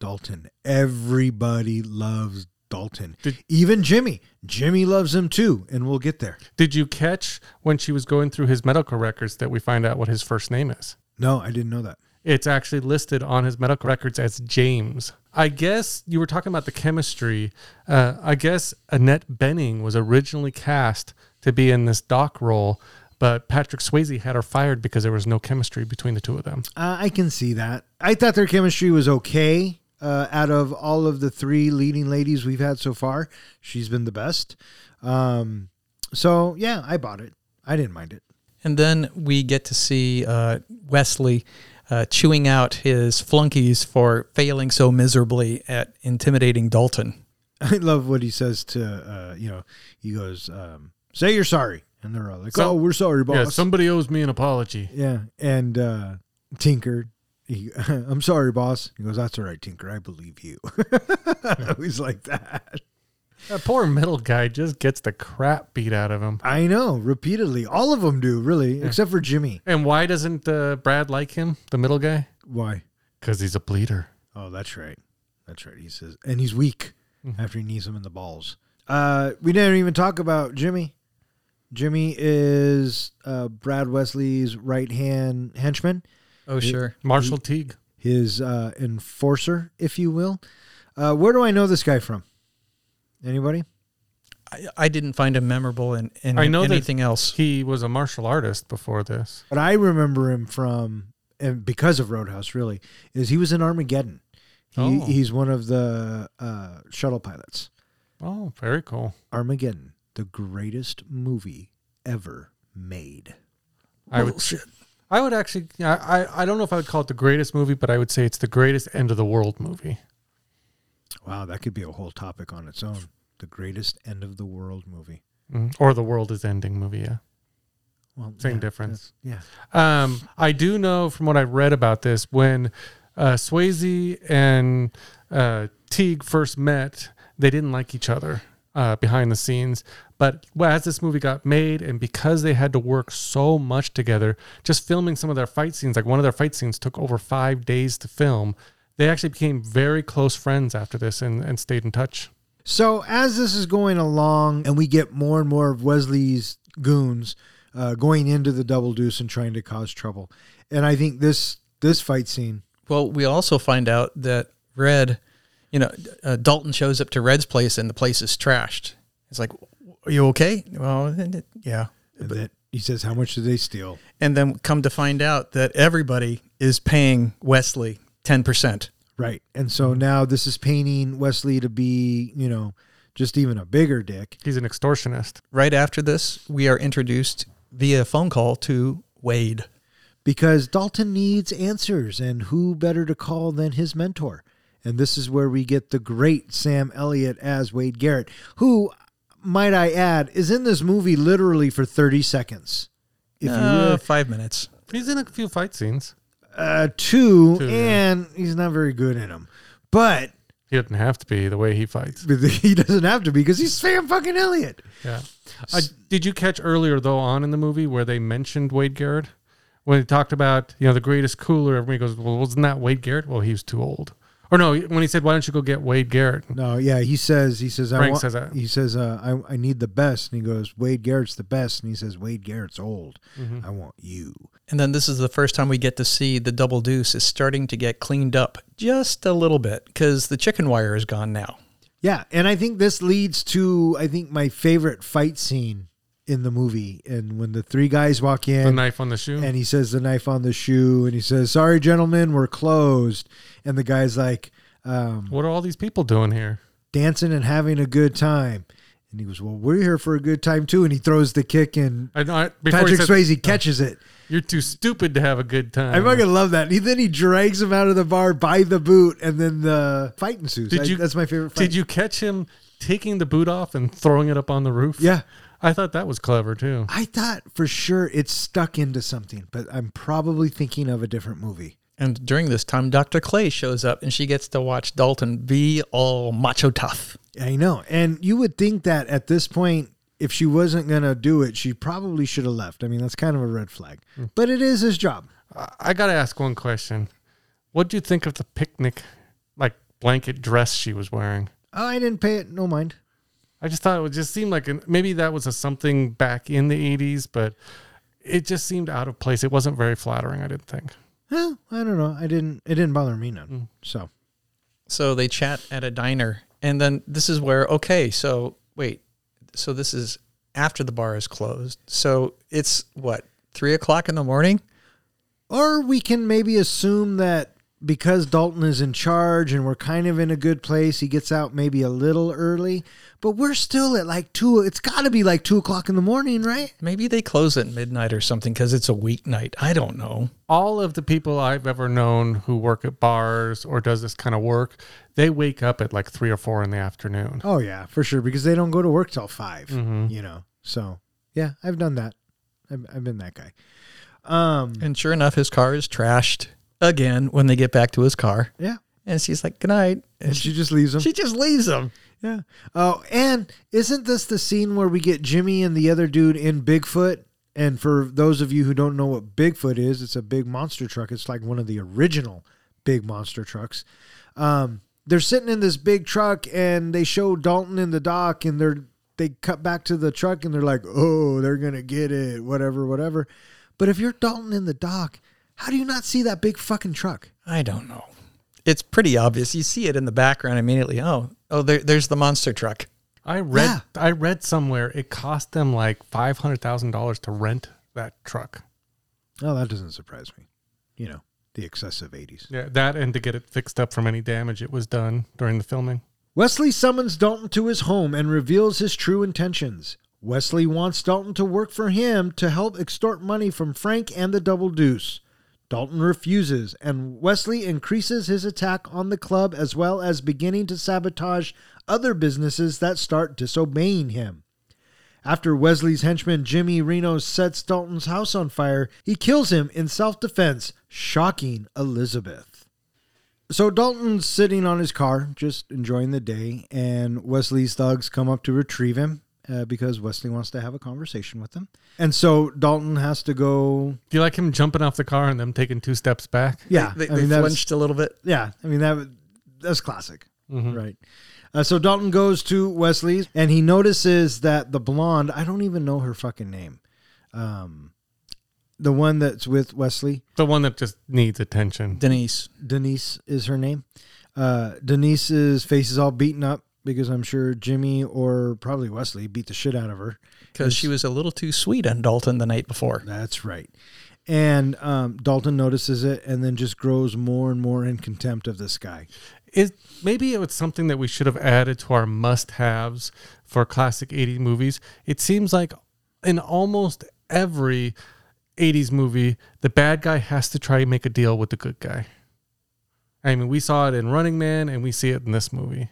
Dalton. Everybody loves Dalton. Did- Even Jimmy. Jimmy loves him too, and we'll get there. Did you catch when she was going through his medical records that we find out what his first name is? No, I didn't know that. It's actually listed on his medical records as James. I guess you were talking about the chemistry. Uh, I guess Annette Bening was originally cast to be in this doc role, but Patrick Swayze had her fired because there was no chemistry between the two of them. Uh, I can see that. I thought their chemistry was okay. Uh, out of all of the three leading ladies we've had so far, she's been the best. Um, so yeah, I bought it. I didn't mind it. And then we get to see uh, Wesley uh, chewing out his flunkies for failing so miserably at intimidating Dalton. I love what he says to uh, you know. He goes, um, "Say you're sorry," and they're all like, So- "Oh, we're sorry, boss." Yeah, somebody owes me an apology. Yeah, and uh, Tinker, he, I'm sorry, boss. He goes, "That's all right, Tinker. I believe you." I always like that. That poor middle guy just gets the crap beat out of him. I know, repeatedly. All of them do, really, except for Jimmy. And why doesn't uh, Brad like him, the middle guy? Why? Because he's a bleeder. Oh, that's right. That's right. He says, and he's weak after he knees him in the balls. Uh, we didn't even talk about Jimmy. Jimmy is uh, Brad Wesley's right hand henchman, Oh, sure. Marshall Teague. his uh, enforcer, if you will. Uh, where do I know this guy from? Anybody? I, I didn't find him memorable in, in I know that- anything else. He was a martial artist before this. But I remember him from, and because of Roadhouse, really, is he was in Armageddon. He, Oh. He's one of the uh, shuttle pilots. Oh, very cool. Armageddon, the greatest movie ever made. I would, Bullshit. I would actually, I, I, I don't know if I would call it the greatest movie, but I would say it's the greatest end of the world movie. Wow, that could be a whole topic on its own. The greatest end of the world movie. Mm, Or the world is ending movie. Yeah. Well, Same yeah, difference. Yeah. Um, I do know from what I've read about this when uh, Swayze and uh, Teague first met, they didn't like each other uh, behind the scenes. But well, as this movie got made, and because they had to work so much together, just filming some of their fight scenes, like one of their fight scenes took over five days to film. They actually became very close friends after this and, and stayed in touch. So as this is going along, and we get more and more of Wesley's goons uh, going into the double deuce and trying to cause trouble, and I think this this fight scene. Well, we also find out that Red, you know, uh, Dalton shows up to Red's place and the place is trashed. It's like, are you okay? Well, yeah. And that he says, "How much did they steal?" And then come to find out that everybody is paying Wesley 10%. Right, and so now this is painting Wesley to be, you know, just even a bigger dick. He's an extortionist. Right after this, we are introduced via phone call to Wade. because Dalton needs answers, and who better to call than his mentor? And this is where we get the great Sam Elliott as Wade Garrett, who, might I add, is in this movie literally for 30 seconds. If you Uh, really, five minutes. He's in a few fight scenes. uh, two, Two, yeah. and he's not very good in them. But He doesn't have to be the way he fights. he doesn't have to be because he's Sam fucking Elliott. Yeah. Uh, did you catch earlier though on in the movie where they mentioned Wade Garrett when they talked about you know the greatest cooler? Everybody goes, "Well, wasn't that Wade Garrett?" Well, he was too old. Or no, when he said, "Why don't you go get Wade Garrett?" No, yeah, he says he says I want, says that. he says uh, I I need the best, and he goes Wade Garrett's the best, and he says Wade Garrett's old. Mm-hmm. I want you. And then this is the first time we get to see the double deuce is starting to get cleaned up just a little bit because the chicken wire is gone now. Yeah, and I think this leads to I think my favorite fight scene in the movie, and when the three guys walk in, The knife on the shoe. and he says the knife on the shoe, and he says, "Sorry, gentlemen, we're closed," and the guy's like um, what are all these people doing here? dancing and having a good time, and he goes, "Well, we're here for a good time too," and he throws the kick, and I, I, Patrick said, Swayze catches it. "You're too stupid to have a good time." I fucking love that. He then he drags him out of the bar by the boot, and then the fight ensues. Did I- you- that's my favorite. Fight. Did you catch him taking the boot off and throwing it up on the roof? Yeah. I thought that was clever too. I thought for sure it's stuck into something, but I'm probably thinking of a different movie. And during this time, Dr. Clay shows up and she gets to watch Dalton be all macho tough. I know. And you would think that at this point, if she wasn't going to do it, she probably should have left. I mean, that's kind of a red flag. Hmm. But it is his job. I- I got to ask one question. What do you think of the picnic, like blanket dress she was wearing? Oh, I didn't pay it. No mind. I just thought it would just seem like an, maybe that was a something back in the 80s, but it just seemed out of place. It wasn't very flattering, I didn't think. Well, I don't know. I didn't. It didn't bother me none. Mm. So So they chat at a diner. And then this is where, okay, so wait, so this is after the bar is closed. So it's what, three o'clock in the morning? Or we can maybe assume that because Dalton is in charge and we're kind of in a good place, he gets out maybe a little early. But we're still at like two. It's got to be like two o'clock in the morning, right? Maybe they close at midnight or something because it's a weeknight. I don't know. All of the people I've ever known who work at bars or does this kind of work, they wake up at like three or four in the afternoon. Oh yeah, for sure. Because they don't go to work till 5 You know. So yeah, I've done that. I've, I've been that guy. Um. And sure enough, his car is trashed again when they get back to his car. Yeah. And she's like, good night. And And she, she just leaves him. she just leaves him. Yeah. Oh, and isn't this the scene where we get Jimmy and the other dude in Bigfoot? And for those of you who don't know what Bigfoot is, it's a big monster truck. It's like one of the original big monster trucks. Um, they're sitting in this big truck, and they show Dalton in the dock, and they're they cut back to the truck, and they're like, "Oh, they're gonna get it, whatever, whatever." But if you're Dalton in the dock, how do you not see that big fucking truck? I don't know. It's pretty obvious. You see it in the background immediately. Oh, oh, there, there's the monster truck. I read Yeah. I read somewhere it cost them like five hundred thousand dollars to rent that truck. Oh, that doesn't surprise me. You know, the excessive '80s. Yeah, that and to get it fixed up from any damage it was done during the filming. Wesley summons Dalton to his home and reveals his true intentions. Wesley wants Dalton to work for him to help extort money from Frank and the Double Deuce. Dalton refuses, and Wesley increases his attack on the club as well as beginning to sabotage other businesses that start disobeying him. After Wesley's henchman Jimmy Reno sets Dalton's house on fire, he kills him in self defense, shocking Elizabeth. So Dalton's sitting on his car, just enjoying the day, and Wesley's thugs come up to retrieve him uh, because Wesley wants to have a conversation with them. And so Dalton has to go. Do you like him jumping off the car and them taking two steps back? Yeah, They, I they mean, that was- flinched a little bit. yeah, I mean that that's classic, Mhm. right? Uh, so Dalton goes to Wesley's and he notices that the blonde, I don't even know her fucking name, um, the one that's with Wesley, The one that just needs attention. Denise. Denise is her name. Uh, Denise's face is all beaten up because I'm sure Jimmy or probably Wesley beat the shit out of her. Because she was a little too sweet on Dalton the night before. That's right. And um, Dalton notices it and then just grows more and more in contempt of this guy. Is maybe it was something that we should have added to our must-haves for classic 80s movies. It seems like in almost every 80s movie, the bad guy has to try and make a deal with the good guy. I mean, we saw it in Running Man and we see it in this movie.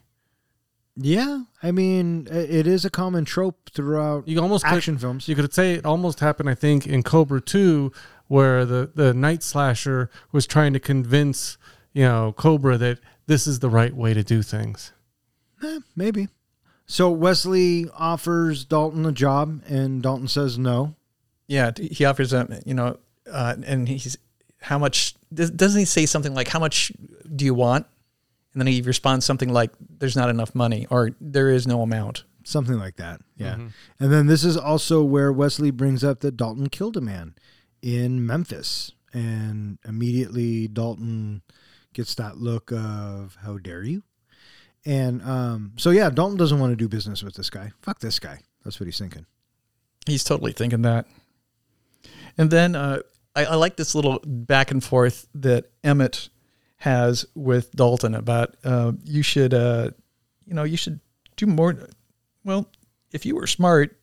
Yeah, I mean, it is a common trope throughout You almost could- action films. You could say it almost happened, I think, in Cobra 2, where the, the night slasher was trying to convince, you know, Cobra that this is the right way to do things. Eh, maybe. So Wesley offers Dalton a job, and Dalton says no. Yeah, he offers him, you know, uh, and he's how much does- doesn't he say something like how much do you want? And then he responds something like there's not enough money or there is no amount. Something like that. Yeah. And then this is also where Wesley brings up that Dalton killed a man in Memphis. And immediately Dalton gets that look of, how dare you? And um, so, yeah, Dalton doesn't want to do business with this guy. Fuck this guy. That's what he's thinking. He's totally thinking that. And then uh, I, I like this little back and forth that Emmett has with Dalton about uh, you should, uh, you know, you should do more. Well, if you were smart,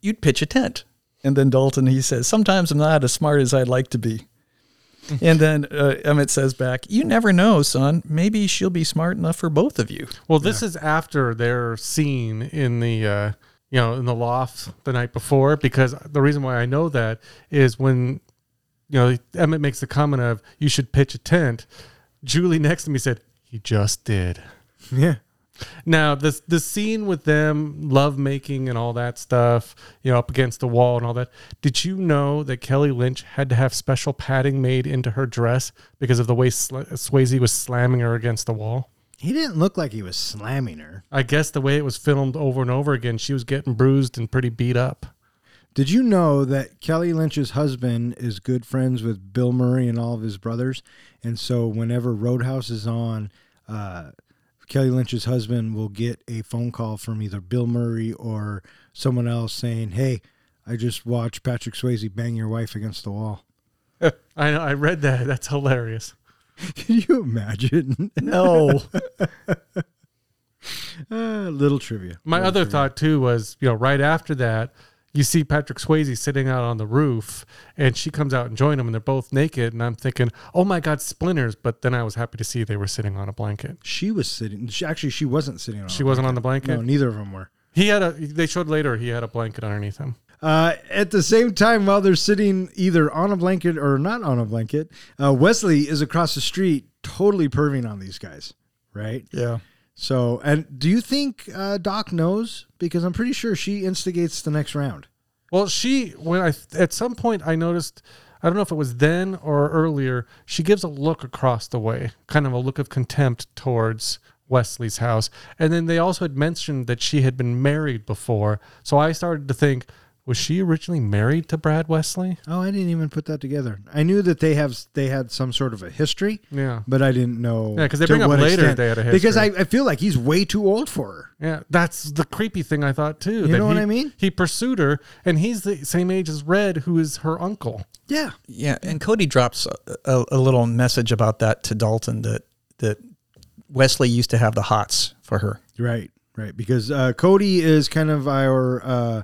you'd pitch a tent. And then Dalton, he says, sometimes I'm not as smart as I'd like to be. and then uh, Emmett says back, you never know, son. Maybe she'll be smart enough for both of you. Well, this is after their scene in the uh, you know in the loft the night before because the reason why I know that is when you know Emmett makes the comment of you should pitch a tent. Julie next to me said he just did. Yeah. Now this the scene with them love making and all that stuff, you know, up against the wall and all that. Did you know that Kelly Lynch had to have special padding made into her dress because of the way Sla- Swayze was slamming her against the wall? He didn't look like he was slamming her. I guess the way it was filmed over and over again, she was getting bruised and pretty beat up. Did you know that Kelly Lynch's husband is good friends with Bill Murray and all of his brothers? And so whenever Roadhouse is on, uh, Kelly Lynch's husband will get a phone call from either Bill Murray or someone else saying, Hey, I just watched Patrick Swayze bang your wife against the wall. I know. I read that. That's hilarious. Can you imagine? No. uh, little trivia. My Little other trivia. thought too was, you know, right after that, you see Patrick Swayze sitting out on the roof, and she comes out and join him, and they're both naked, and I'm thinking, oh my god, splinters! But then I was happy to see they were sitting on a blanket. She was sitting. She, actually, she wasn't sitting on. She a wasn't on blanket. the blanket. No, neither of them were. He had a. They showed later he had a blanket underneath him. Uh, at the same time, while they're sitting either on a blanket or not on a blanket, uh, Wesley is across the street, totally perving on these guys, right? yeah. So, and do you think uh, Doc knows? Because I'm pretty sure she instigates the next round. Well, she when I at some point I noticed. I don't know if it was then or earlier. She gives a look across the way, kind of a look of contempt towards Wesley's house. And then they also had mentioned that she had been married before. So I started to think, was she originally married to Brad Wesley? Oh, I didn't even put that together. I knew that they have they had some sort of a history, Yeah. but I didn't know. Yeah, because they to bring up later extent. they had a history. Because I. I feel like he's way too old for her. Yeah, that's the creepy thing I thought too. You that know what I mean? He pursued her, and he's the same age as Red, who is her uncle. Yeah, Yeah, and Cody drops a, a, a little message about that to Dalton that that Wesley used to have the hots for her. Right, right. Because uh, Cody is kind of our uh,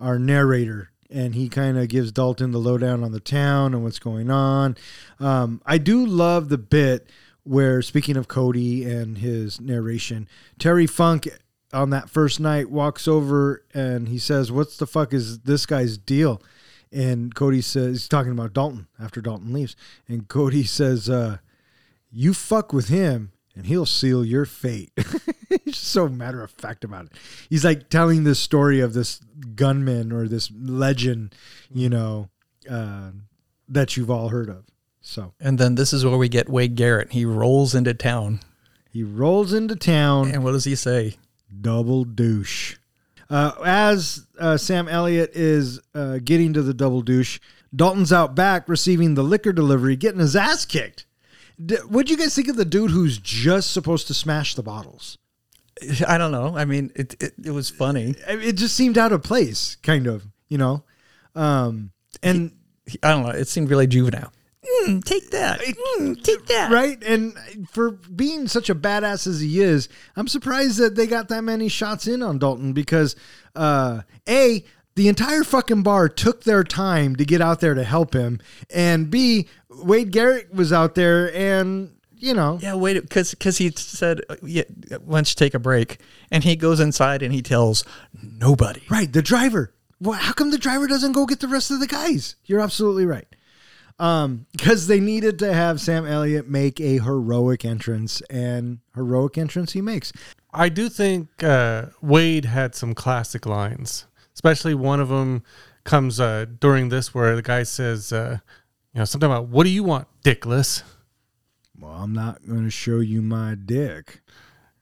our narrator, and he kind of gives Dalton the lowdown on the town and what's going on. Um, I do love the bit where, speaking of Cody and his narration, Terry Funk on that first night walks over and he says, "What's the fuck is this guy's deal?" And Cody says, he's talking about Dalton after Dalton leaves, and Cody says, uh, "You fuck with him." And he'll seal your fate. He's so matter of fact about it. He's like telling this story of this gunman or this legend, you know, uh, that you've all heard of. So And then this is where we get Wade Garrett. He rolls into town. he rolls into town. And what does he say? double douche. Uh, as uh, Sam Elliott is uh, getting to the double douche, Dalton's out back receiving the liquor delivery, getting his ass kicked. D- what'd you guys think of the dude who's just supposed to smash the bottles? I don't know. I mean, it, it, it was funny. It just seemed out of place, kind of, you know? Um, and I don't know. It seemed really juvenile. Mm, take that. Mm, take that. right? And for being such a badass as he is, I'm surprised that they got that many shots in on Dalton because, uh, A, the entire fucking bar took their time to get out there to help him, and B, Wade Garrett was out there and, you know, Yeah, wait, because because he said, uh, yeah, why don't you take a break? And he goes inside and he tells nobody. right, the driver. Well, how come the driver doesn't go get the rest of the guys? You're absolutely right. Um, because they needed to have Sam Elliott make a heroic entrance, and heroic entrance he makes. I do think uh, Wade had some classic lines, especially one of them comes uh, during this where the guy says, uh, you know, something about, what do you want, dickless? Well, I'm not going to show you my dick.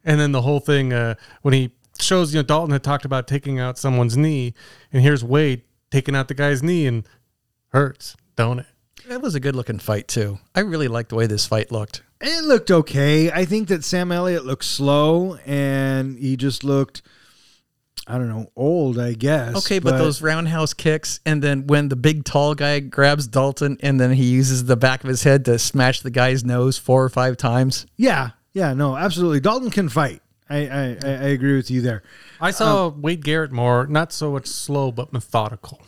And then the whole thing, uh, when he shows, you know, Dalton had talked about taking out someone's knee, and here's Wade taking out the guy's knee and hurts, don't it? That was a good looking fight too. I really liked the way this fight looked. It looked okay. I think that Sam Elliott looked slow and he just looked, I don't know, old, I guess. Okay, but, those roundhouse kicks, and then when the big tall guy grabs Dalton, and then he uses the back of his head to smash the guy's nose four or five times. Yeah, yeah, no, absolutely. Dalton can fight. I, I, I I agree with you there. I saw um, Wade Garrett more, not so much slow, but methodical.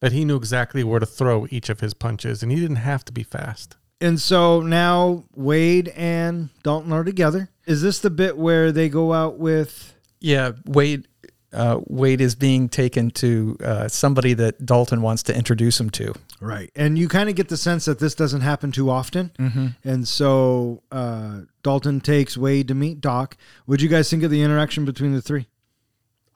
That he knew exactly where to throw each of his punches, and he didn't have to be fast. And so now Wade and Dalton are together. Is this the bit where they go out with. Yeah, Wade. Uh, Wade is being taken to uh, somebody that Dalton wants to introduce him to. Right. And you kind of get the sense that this doesn't happen too often. Mm-hmm. And so uh, Dalton takes Wade to meet Doc. What'd you guys think of the interaction between the three?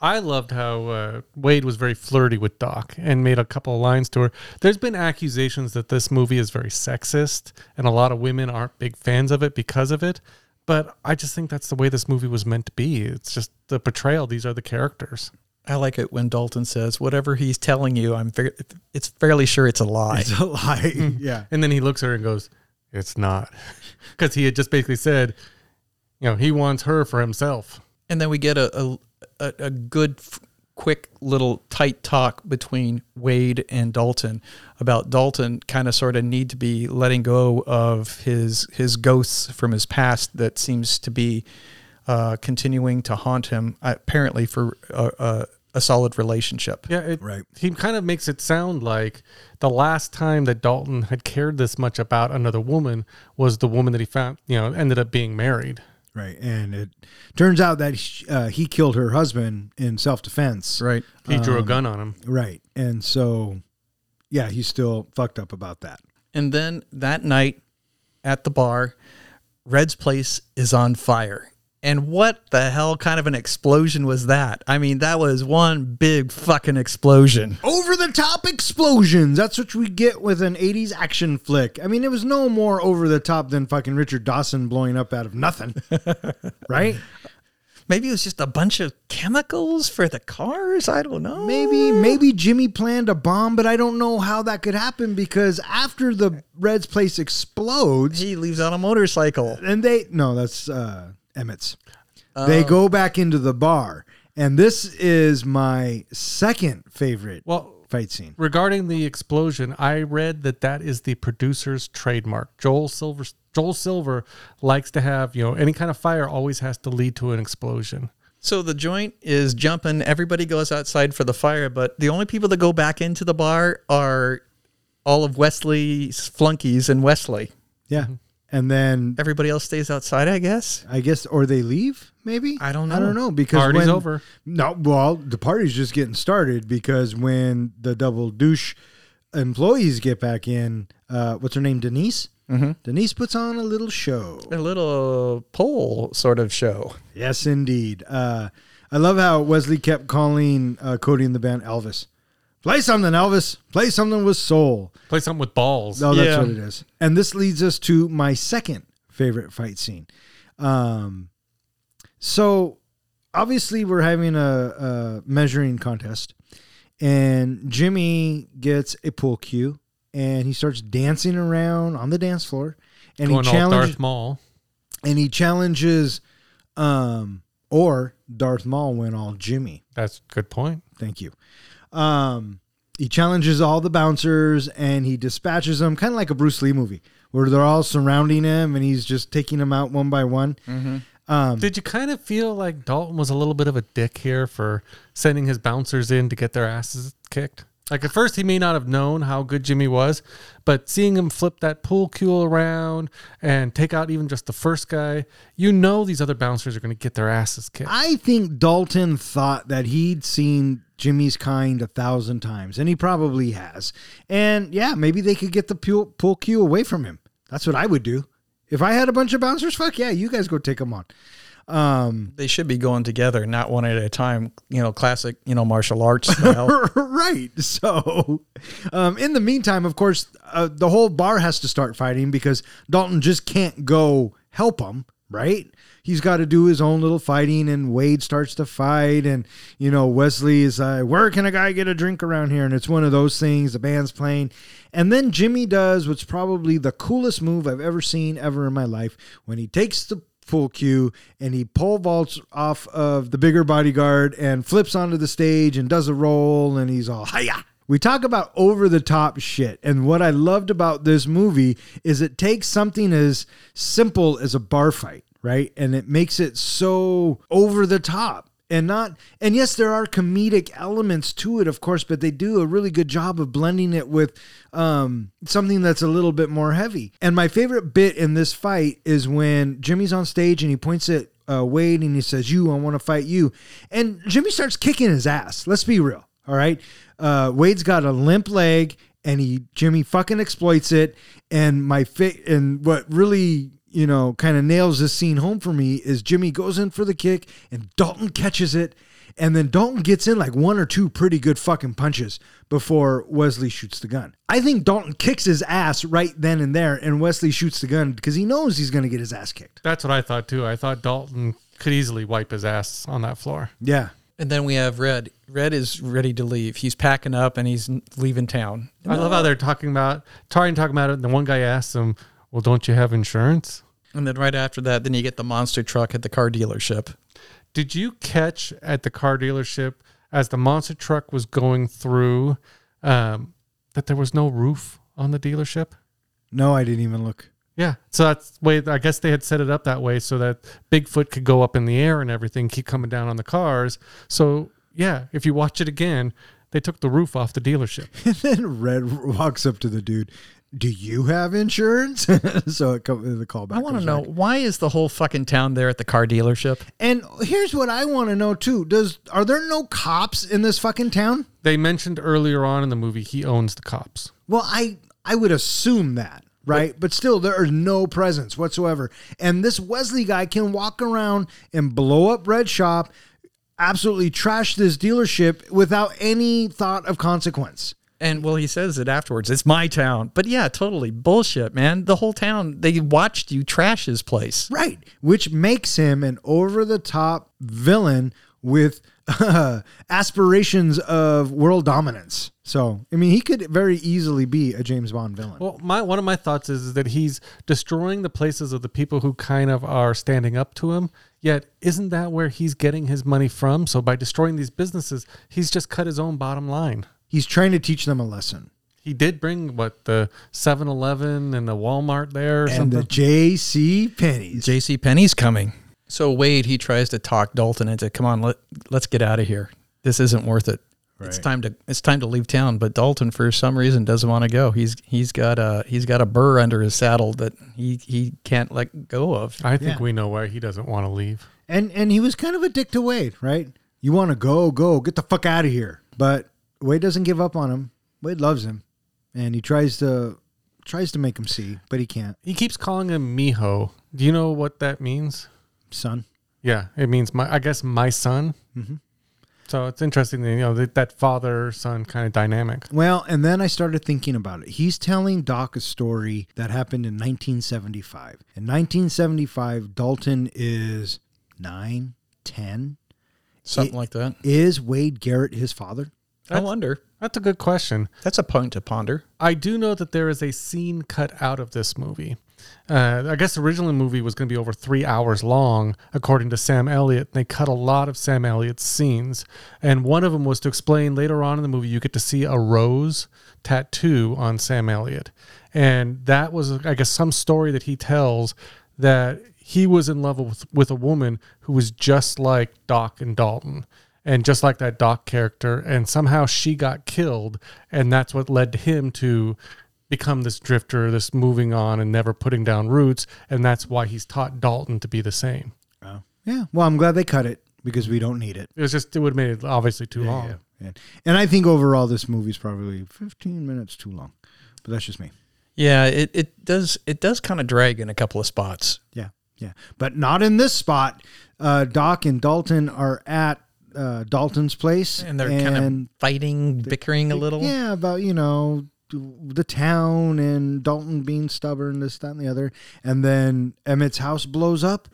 I loved how uh, Wade was very flirty with Doc and made a couple of lines to her. There's been accusations that this movie is very sexist, and a lot of women aren't big fans of it because of it. But I just think that's the way this movie was meant to be. It's just the portrayal. These are the characters. I like it when Dalton says, "Whatever he's telling you, I'm. Fa- it's fairly sure it's a lie." It's a lie. yeah. And then he looks at her and goes, "It's not," because he had just basically said, you know, he wants her for himself. and then we get a a, a, a good f- quick little tight talk between Wade and Dalton about Dalton kind of sort of need to be letting go of his his ghosts from his past that seems to be uh, continuing to haunt him apparently for a, a, a solid relationship. Yeah, it, Right. He kind of makes it sound like the last time that Dalton had cared this much about another woman was the woman that he found, you know, ended up being married. Right. And it turns out that uh, he killed her husband in self defense. Right. He drew a gun on him. Right. And so, yeah, he's still fucked up about that. And then that night at the bar, Red's place is on fire. And what the hell kind of an explosion was that? I mean, that was one big fucking explosion. Over the top explosions. That's what we get with an 80s action flick. I mean, it was no more over the top than fucking Richard Dawson blowing up out of nothing. right? Maybe it was just a bunch of chemicals for the cars. I don't know. Maybe maybe Jimmy planned a bomb, but I don't know how that could happen because after the Reds place explodes, he leaves on a motorcycle. and they no, that's uh Emmett's. They go um, back into the bar. And this is my second favorite Well, fight scene. regarding the explosion, I read that that is the producer's trademark. Joel Silver Joel Silver likes to have, you know, any kind of fire always has to lead to an explosion. So the joint is jumping. Everybody goes outside for the fire, but the only people that go back into the bar are all of Wesley's flunkies and Wesley. Yeah. Mm-hmm. And then Everybody else stays outside, I guess. I guess, or they leave, maybe? I don't know. I don't know. know because Party's when- over. No, well, the party's just getting started because when the double douche employees get back in, uh, what's her name, Denise? Mm-hmm. Denise puts on a little show. A little pole sort of show. Yes, indeed. Uh, I love how Wesley kept calling uh, Cody and the band Elvis. Play something, Elvis. Play something with soul. Play something with balls. No, that's Yeah. what it is. And this leads us to my second favorite fight scene. Um, so obviously we're having a, a measuring contest, and Jimmy gets a pool cue, and he starts dancing around on the dance floor, and Going he challenges Darth Maul. and he challenges, um, or Darth Maul went all Jimmy. That's a good point. Thank you. Um, he challenges all the bouncers and he dispatches them, kind of like a Bruce Lee movie, where they're all surrounding him and he's just taking them out one by one. Um, Did you kind of feel like Dalton was a little bit of a dick here for sending his bouncers in to get their asses kicked? Like at first, he may not have known how good Jimmy was, but seeing him flip that pool cue around and take out even just the first guy, you know these other bouncers are going to get their asses kicked. I think Dalton thought that he'd seen Jimmy's kind a thousand times, and he probably has. And yeah, maybe they could get the pool, pool cue away from him. That's what I would do. If I had a bunch of bouncers, fuck yeah, you guys go take them on. Um, They should be going together, not one at a time. You know, classic, you know, martial arts style. right. So, um, in the meantime, of course, uh, the whole bar has to start fighting because Dalton just can't go help him, right? He's got to do his own little fighting, and Wade starts to fight, and you know Wesley is like, "Where can a guy get a drink around here?" And it's one of those things. The band's playing, and then Jimmy does what's probably the coolest move I've ever seen ever in my life when he takes the full cue and he pole vaults off of the bigger bodyguard and flips onto the stage and does a roll and he's all hiya. We talk about over the top shit. And what I loved about this movie is it takes something as simple as a bar fight, right? And it makes it so over the top and not and yes there are comedic elements to it of course but they do a really good job of blending it with um, something that's a little bit more heavy. And my favorite bit in this fight is when jimmy's on stage and he points at uh, wade and he says you i want to fight you. And jimmy starts kicking his ass let's be real all right? Uh, wade's got a limp leg and he jimmy fucking exploits it. And my fa- and what really you know, kind of nails this scene home for me is Jimmy goes in for the kick and Dalton catches it. And then Dalton gets in like one or two pretty good fucking punches before Wesley shoots the gun. I think Dalton kicks his ass right then and there, and Wesley shoots the gun because he knows he's going to get his ass kicked. That's what I thought too. I thought Dalton could easily wipe his ass on that floor. Yeah. and then we have Red. Red is ready to leave. He's packing up and he's leaving town. I love how they're talking about, trying to talk about it. And the one guy asks him, "Well, don't you have insurance?" And then right after that, then you get the monster truck at the car dealership. Did you catch at the car dealership as the monster truck was going through um, that there was no roof on the dealership? No, I didn't even look. Yeah, so that's the way. I guess they had set it up that way so that Bigfoot could go up in the air and everything, keep coming down on the cars. So yeah, if you watch it again, they took the roof off the dealership. And then Red walks up to the dude. Do you have insurance? so it come, the callback. I want to know back. why is the whole fucking town there at the car dealership? And here's what I want to know too: Does are there no cops in this fucking town? They mentioned earlier on in the movie he owns the cops. Well, I I would assume that, right? But still, there is no presence whatsoever. And this Wesley guy can walk around and blow up Red Shop, absolutely trash this dealership without any thought of consequence. And well, he says it afterwards. It's my town. But yeah, totally bullshit, man. The whole town, they watched you trash his place. Right, which makes him an over the top villain with uh, aspirations of world dominance. So, I mean, he could very easily be a James Bond villain. Well, my one of my thoughts is, is that he's destroying the places of the people who kind of are standing up to him. Yet, isn't that where he's getting his money from? So, by destroying these businesses, he's just cut his own bottom line. He's trying to teach them a lesson. He did bring what the 7-Eleven and the Walmart there or And something. the J.C. Penney's. J.C. Penney's coming. So Wade, he tries to talk Dalton into, come on, let let's get out of here. This isn't worth it. It's time to it's time to leave town. But Dalton, for some reason, doesn't want to go. He's he's got a he's got a burr under his saddle that he he can't let go of. I think Yeah. we know why he doesn't want to leave. And and he was kind of a dick to Wade, right? You want to go, go, get the fuck out of here. But Wade doesn't give up on him. Wade loves him, and he tries to tries to make him see, but he can't. He keeps calling him mijo. Do you know what that means? Son, Yeah, it means my. I guess my son. Mhm. So it's interesting, that, you know, that, that father son kind of dynamic. Well, and then I started thinking about it. He's telling Doc a story that happened in 1975. In 1975, Dalton is nine, ten. Something It- like that. Is Wade Garrett his father? I wonder. That's a good question. That's a point to ponder. I do know that there is a scene cut out of this movie. Uh, I guess originally the movie was going to be over three hours long, according to Sam Elliott. They cut a lot of Sam Elliott's scenes, and one of them was to explain later on in the movie you get to see a rose tattoo on Sam Elliott, and that was I guess some story that he tells that he was in love with with a woman who was just like Doc and Dalton and just like that Doc character, and somehow she got killed, and that's what led him to become this drifter, this moving on and never putting down roots, and that's why he's taught Dalton to be the same. Oh, yeah. Well, I'm glad they cut it because we don't need it. It was just it would have made it obviously too long. Yeah. And, and I think overall this movie's probably 15 minutes too long, but that's just me. Yeah, it, it does it does kind of drag in a couple of spots. Yeah, yeah, but not in this spot. Uh, Doc and Dalton are at uh, Dalton's place, And they're kind of fighting, bickering a little. Yeah, about you know the town and Dalton being stubborn, this, that, and the other, and then Emmett's house blows up,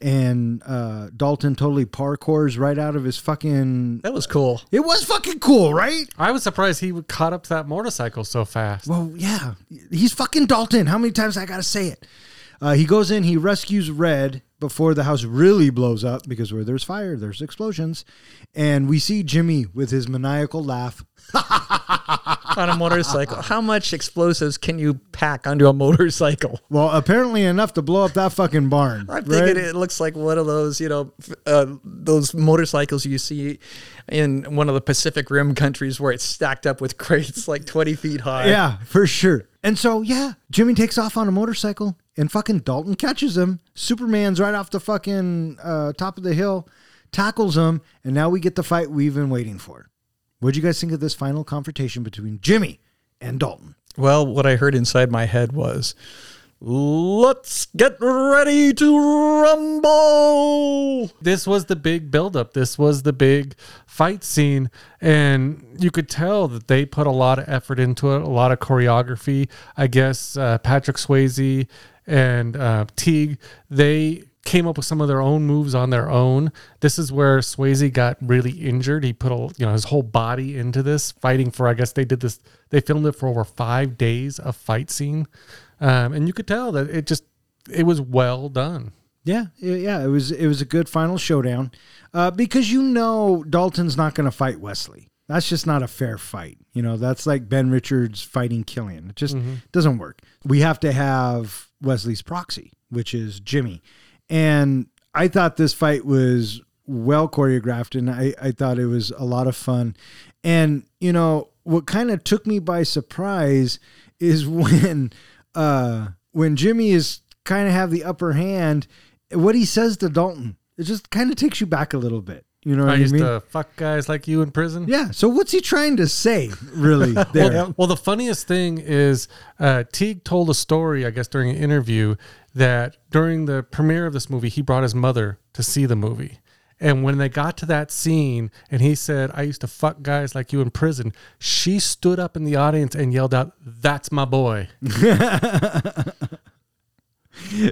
and uh, Dalton totally parkours right out of his fucking. That was cool. It was fucking cool, right? I was surprised he would caught up to that motorcycle so fast. Well, yeah, he's fucking Dalton. How many times I gotta say it? Uh, he goes in, he rescues Red before the house really blows up because where there's fire, there's explosions, and we see Jimmy with his maniacal laugh. on a motorcycle. How much explosives can you pack onto a motorcycle? Well, apparently enough to blow up that fucking barn. I'm right? thinking it looks like one of those, you know, uh, those motorcycles you see in one of the Pacific Rim countries where it's stacked up with crates like 20 feet high. Yeah, for sure. And so, yeah, Jimmy takes off on a motorcycle and fucking Dalton catches him. Superman's right off the fucking uh, top of the hill, tackles him, and now we get the fight we've been waiting for. What'd you guys think of this final confrontation between Jimmy and Dalton? Well, what I heard inside my head was, let's get ready to rumble. this was the big buildup. This was the big fight scene, and you could tell that they put a lot of effort into it, a lot of choreography. I guess uh, Patrick Swayze and uh, Teague they came up with some of their own moves on their own. This is where Swayze got really injured. He put a, you know his whole body into this fighting for. I guess they did this. They filmed it for over five days of fight scene, um, and you could tell that it just it was well done. Yeah, yeah, it was it was a good final showdown, uh, because you know Dalton's not going to fight Wesley. That's just not a fair fight. You know, that's like Ben Richards fighting Killian. It just doesn't work. We have to have Wesley's proxy, which is Jimmy, and I thought this fight was well choreographed, and I I thought it was a lot of fun, and you know what kind of took me by surprise is when uh when Jimmy is kind of have the upper hand, what he says to Dalton, it just kind of takes you back a little bit. You know what I used mean? to fuck guys like you in prison. yeah. So what's he trying to say, really? There. Well, well, the funniest thing is uh, Teague told a story, I guess, during an interview that during the premiere of this movie, he brought his mother to see the movie. And when they got to that scene and he said, I used to fuck guys like you in prison, she stood up in the audience and yelled out, That's my boy.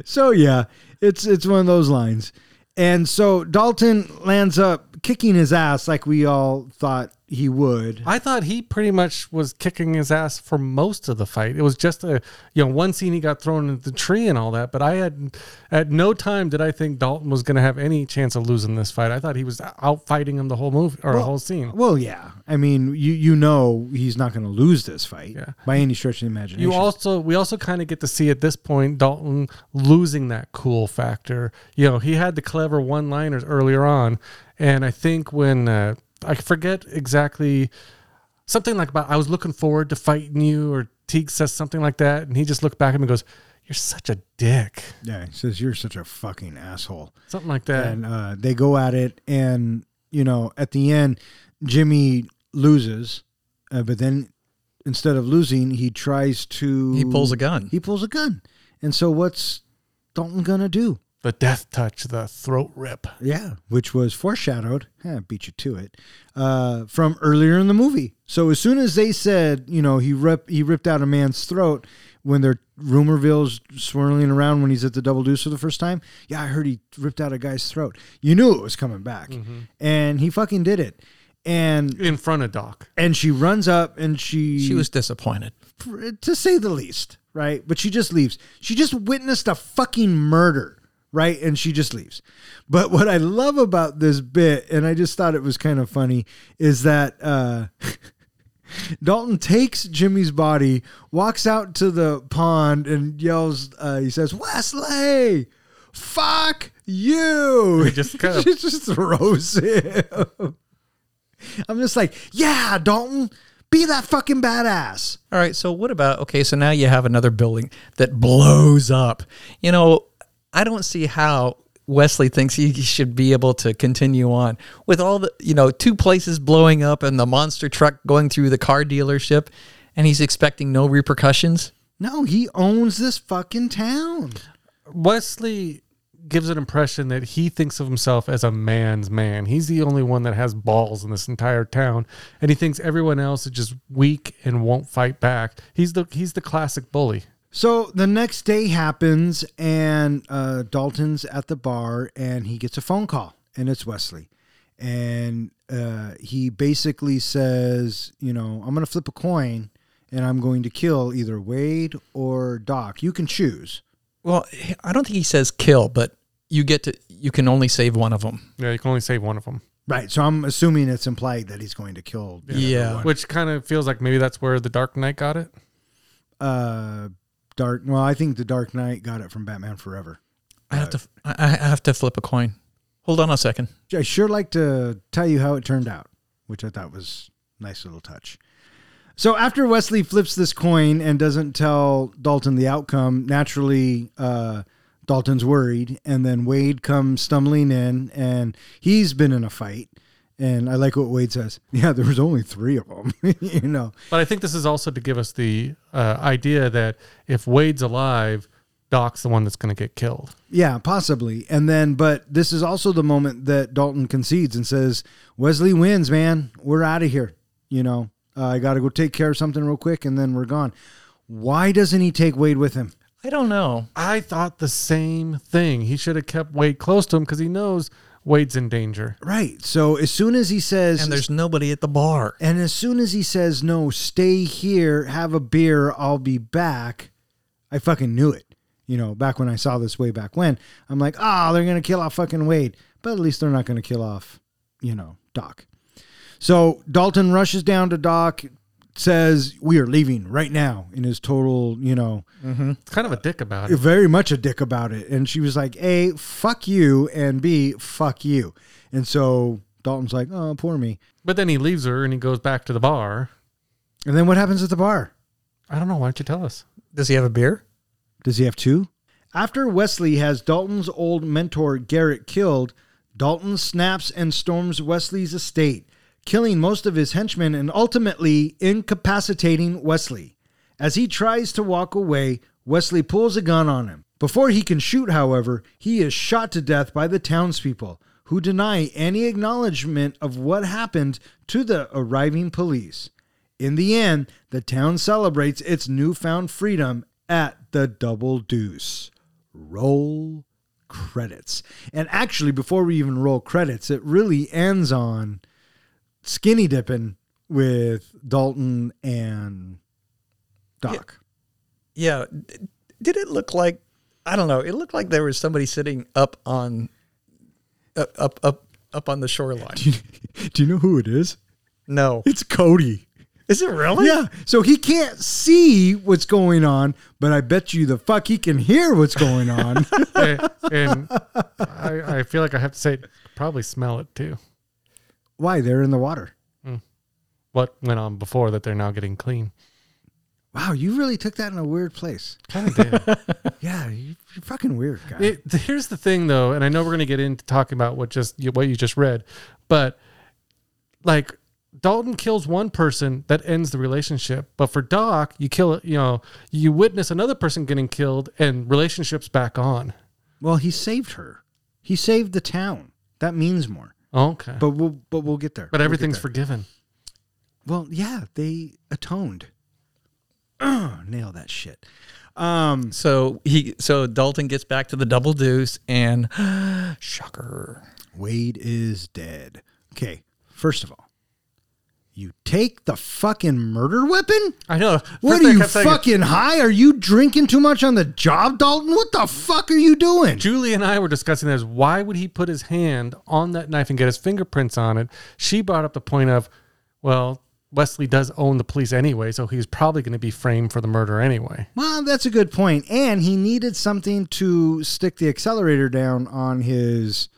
so yeah, it's it's one of those lines. And so Dalton lands up kicking his ass like we all thought he would. I thought he pretty much was kicking his ass for most of the fight. It was just a you know one scene he got thrown into the tree and all that, but I had at no time did I think Dalton was going to have any chance of losing this fight. I thought he was out fighting him the whole movie or the whole scene. Well, yeah. I mean, you you know he's not going to lose this fight Yeah. by any stretch of the imagination. You also we also kind of get to see at this point Dalton losing that cool factor. You know, he had the clever one-liners earlier on, and I think when uh, I forget exactly something like about I was looking forward to fighting you, or Teague says something like that, and he just looked back at me and goes, "You're such a dick," yeah, he says you're such a fucking asshole. something like that. and uh, they go at it, and you know, at the end, Jimmy loses, uh, but then instead of losing, he tries to He pulls a gun. He pulls a gun, and so what's Dalton gonna do? The death touch, the throat rip. Yeah, which was foreshadowed. Yeah, beat you to it uh, from earlier in the movie. So as soon as they said, you know, he rip he ripped out a man's throat when their rumorville's swirling around when he's at the double deuce for the first time. Yeah, I heard he ripped out a guy's throat. You knew it was coming back, and he fucking did it. And In front of Doc. and she runs up and she She was disappointed. to say the least, right? But she just leaves. She just witnessed a fucking murder, right? And she just leaves. But what I love about this bit, and I just thought it was kind of funny, is that uh, Dalton takes Jimmy's body, walks out to the pond, and yells, uh, he says, Wesley, fuck you. He just kind of- she just throws him. I'm just like, yeah, Dalton, be that fucking badass. All right. So what about okay? So now you have another building that blows up. You know, I don't see how Wesley thinks he should be able to continue on with all the you know two places blowing up and the monster truck going through the car dealership, and he's expecting no repercussions. No, he owns this fucking town. Wesley gives an impression that he thinks of himself as a man's man. He's the only one that has balls in this entire town, and he thinks everyone else is just weak and won't fight back. He's the he's the classic bully. So the next day happens, and uh, Dalton's at the bar, and he gets a phone call, and it's Wesley, and uh, he basically says, you know, I'm going to flip a coin, and I'm going to kill either Wade or Doc. You can choose. Well, I don't think he says kill, but you get to you can only save one of them. Yeah, you can only save one of them, Right. So I'm assuming it's implied that he's going to kill. Yeah. one. which kind of feels like maybe that's where the Dark Knight got it. Uh, Dark. Well, I think the Dark Knight got it from Batman Forever. I have to I I have to flip a coin. Hold on a second. I sure like to tell you how it turned out, which I thought was a nice little touch. So after Wesley flips this coin and doesn't tell Dalton the outcome, naturally uh, Dalton's worried, and then Wade comes stumbling in, and he's been in a fight. And I like what Wade says. Yeah, there was only three of them. you know, But I think this is also to give us the uh, idea that if Wade's alive, Doc's the one that's going to get killed. Yeah, possibly. And then, but this is also the moment that Dalton concedes and says, Wesley wins, man. We're out of here. You know, uh, I got to go take care of something real quick and then we're gone. Why doesn't he take Wade with him? I don't know. I thought the same thing. He should have kept Wade close to him because he knows Wade's in danger. Right. So as soon as he says, And there's nobody at the bar. and as soon as he says, no, stay here, have a beer, I'll be back, I fucking knew it. You know, back when I saw this way back when, I'm like, ah, they're going to kill off fucking Wade. But at least they're not going to kill off, you know, Doc. So Dalton rushes down to Doc, says, we are leaving right now in his total, you know, mm-hmm. It's kind of a dick about it. very much a dick about it. And she was like, A, fuck you, and B, fuck you. And so Dalton's like, oh, poor me. But then he leaves her and he goes back to the bar. And then what happens at the bar? I don't know. Why don't you tell us? Does he have a beer? Does he have two? After Wesley has Dalton's old mentor Garrett killed, Dalton snaps and storms Wesley's estate, killing most of his henchmen and ultimately incapacitating Wesley. As he tries to walk away, Wesley pulls a gun on him. Before he can shoot, however, he is shot to death by the townspeople, who deny any acknowledgement of what happened to the arriving police. In the end, the town celebrates its newfound freedom at the Double Deuce. Roll credits. And actually, before we even roll credits, it really ends on skinny dipping with Dalton and Doc. Yeah. d- Did it look like I don't know, it looked like there was somebody sitting up on up up up, up on the shoreline. Do you know who it is? No. It's Cody. Is it really? Yeah. So he can't see what's going on, but I bet you the fuck he can hear what's going on. and, and I, I feel like I have to say, probably smell it too. Why? They're in the water. Hmm. What went on before that they're now getting clean? Wow, you really took that in a weird place. Kind of did. Yeah, you, you're fucking weird, guy. It, here's the thing, though, and I know we're going to get into talking about what just what you just read, but like Dalton kills one person that ends the relationship, but for Doc, you kill it. You know, you witness another person getting killed, and relationships back on. well, he saved her. He saved the town. That means more. Okay, but, But we'll but we'll get there. We'll get everything's there. forgiven. Well, yeah, they atoned. Ugh, nail that shit. Um, So he so Dalton gets back to the double deuce and shocker. Wade is dead. Okay, first of all, you take the fucking murder weapon? I know. What are you saying- fucking high? Are you drinking too much on the job, Dalton? What the fuck are you doing? Julie and I were discussing this. Why would he put his hand on that knife and get his fingerprints on it? She brought up the point of, well, Wesley does own the police anyway, so he's probably going to be framed for the murder anyway. Well, that's a good point. And he needed something to stick the accelerator down on his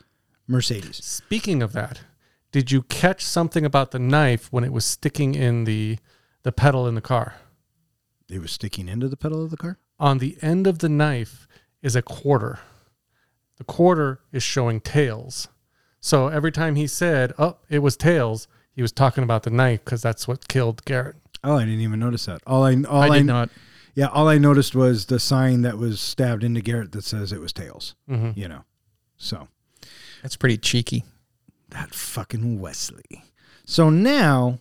Mercedes. Speaking of that, did you catch something about the knife when it was sticking in the the pedal in the car? It was sticking into the pedal of the car? On the end of the knife is a quarter. The quarter is showing tails. So every time he said, "Oh, it was tails," he was talking about the knife because that's what killed Garrett. Oh, I didn't even notice that. All I all I I, did not. Yeah, all I noticed was the sign that was stabbed into Garrett that says it was tails. Mhm. You know. So That's pretty cheeky. That fucking Wesley. So now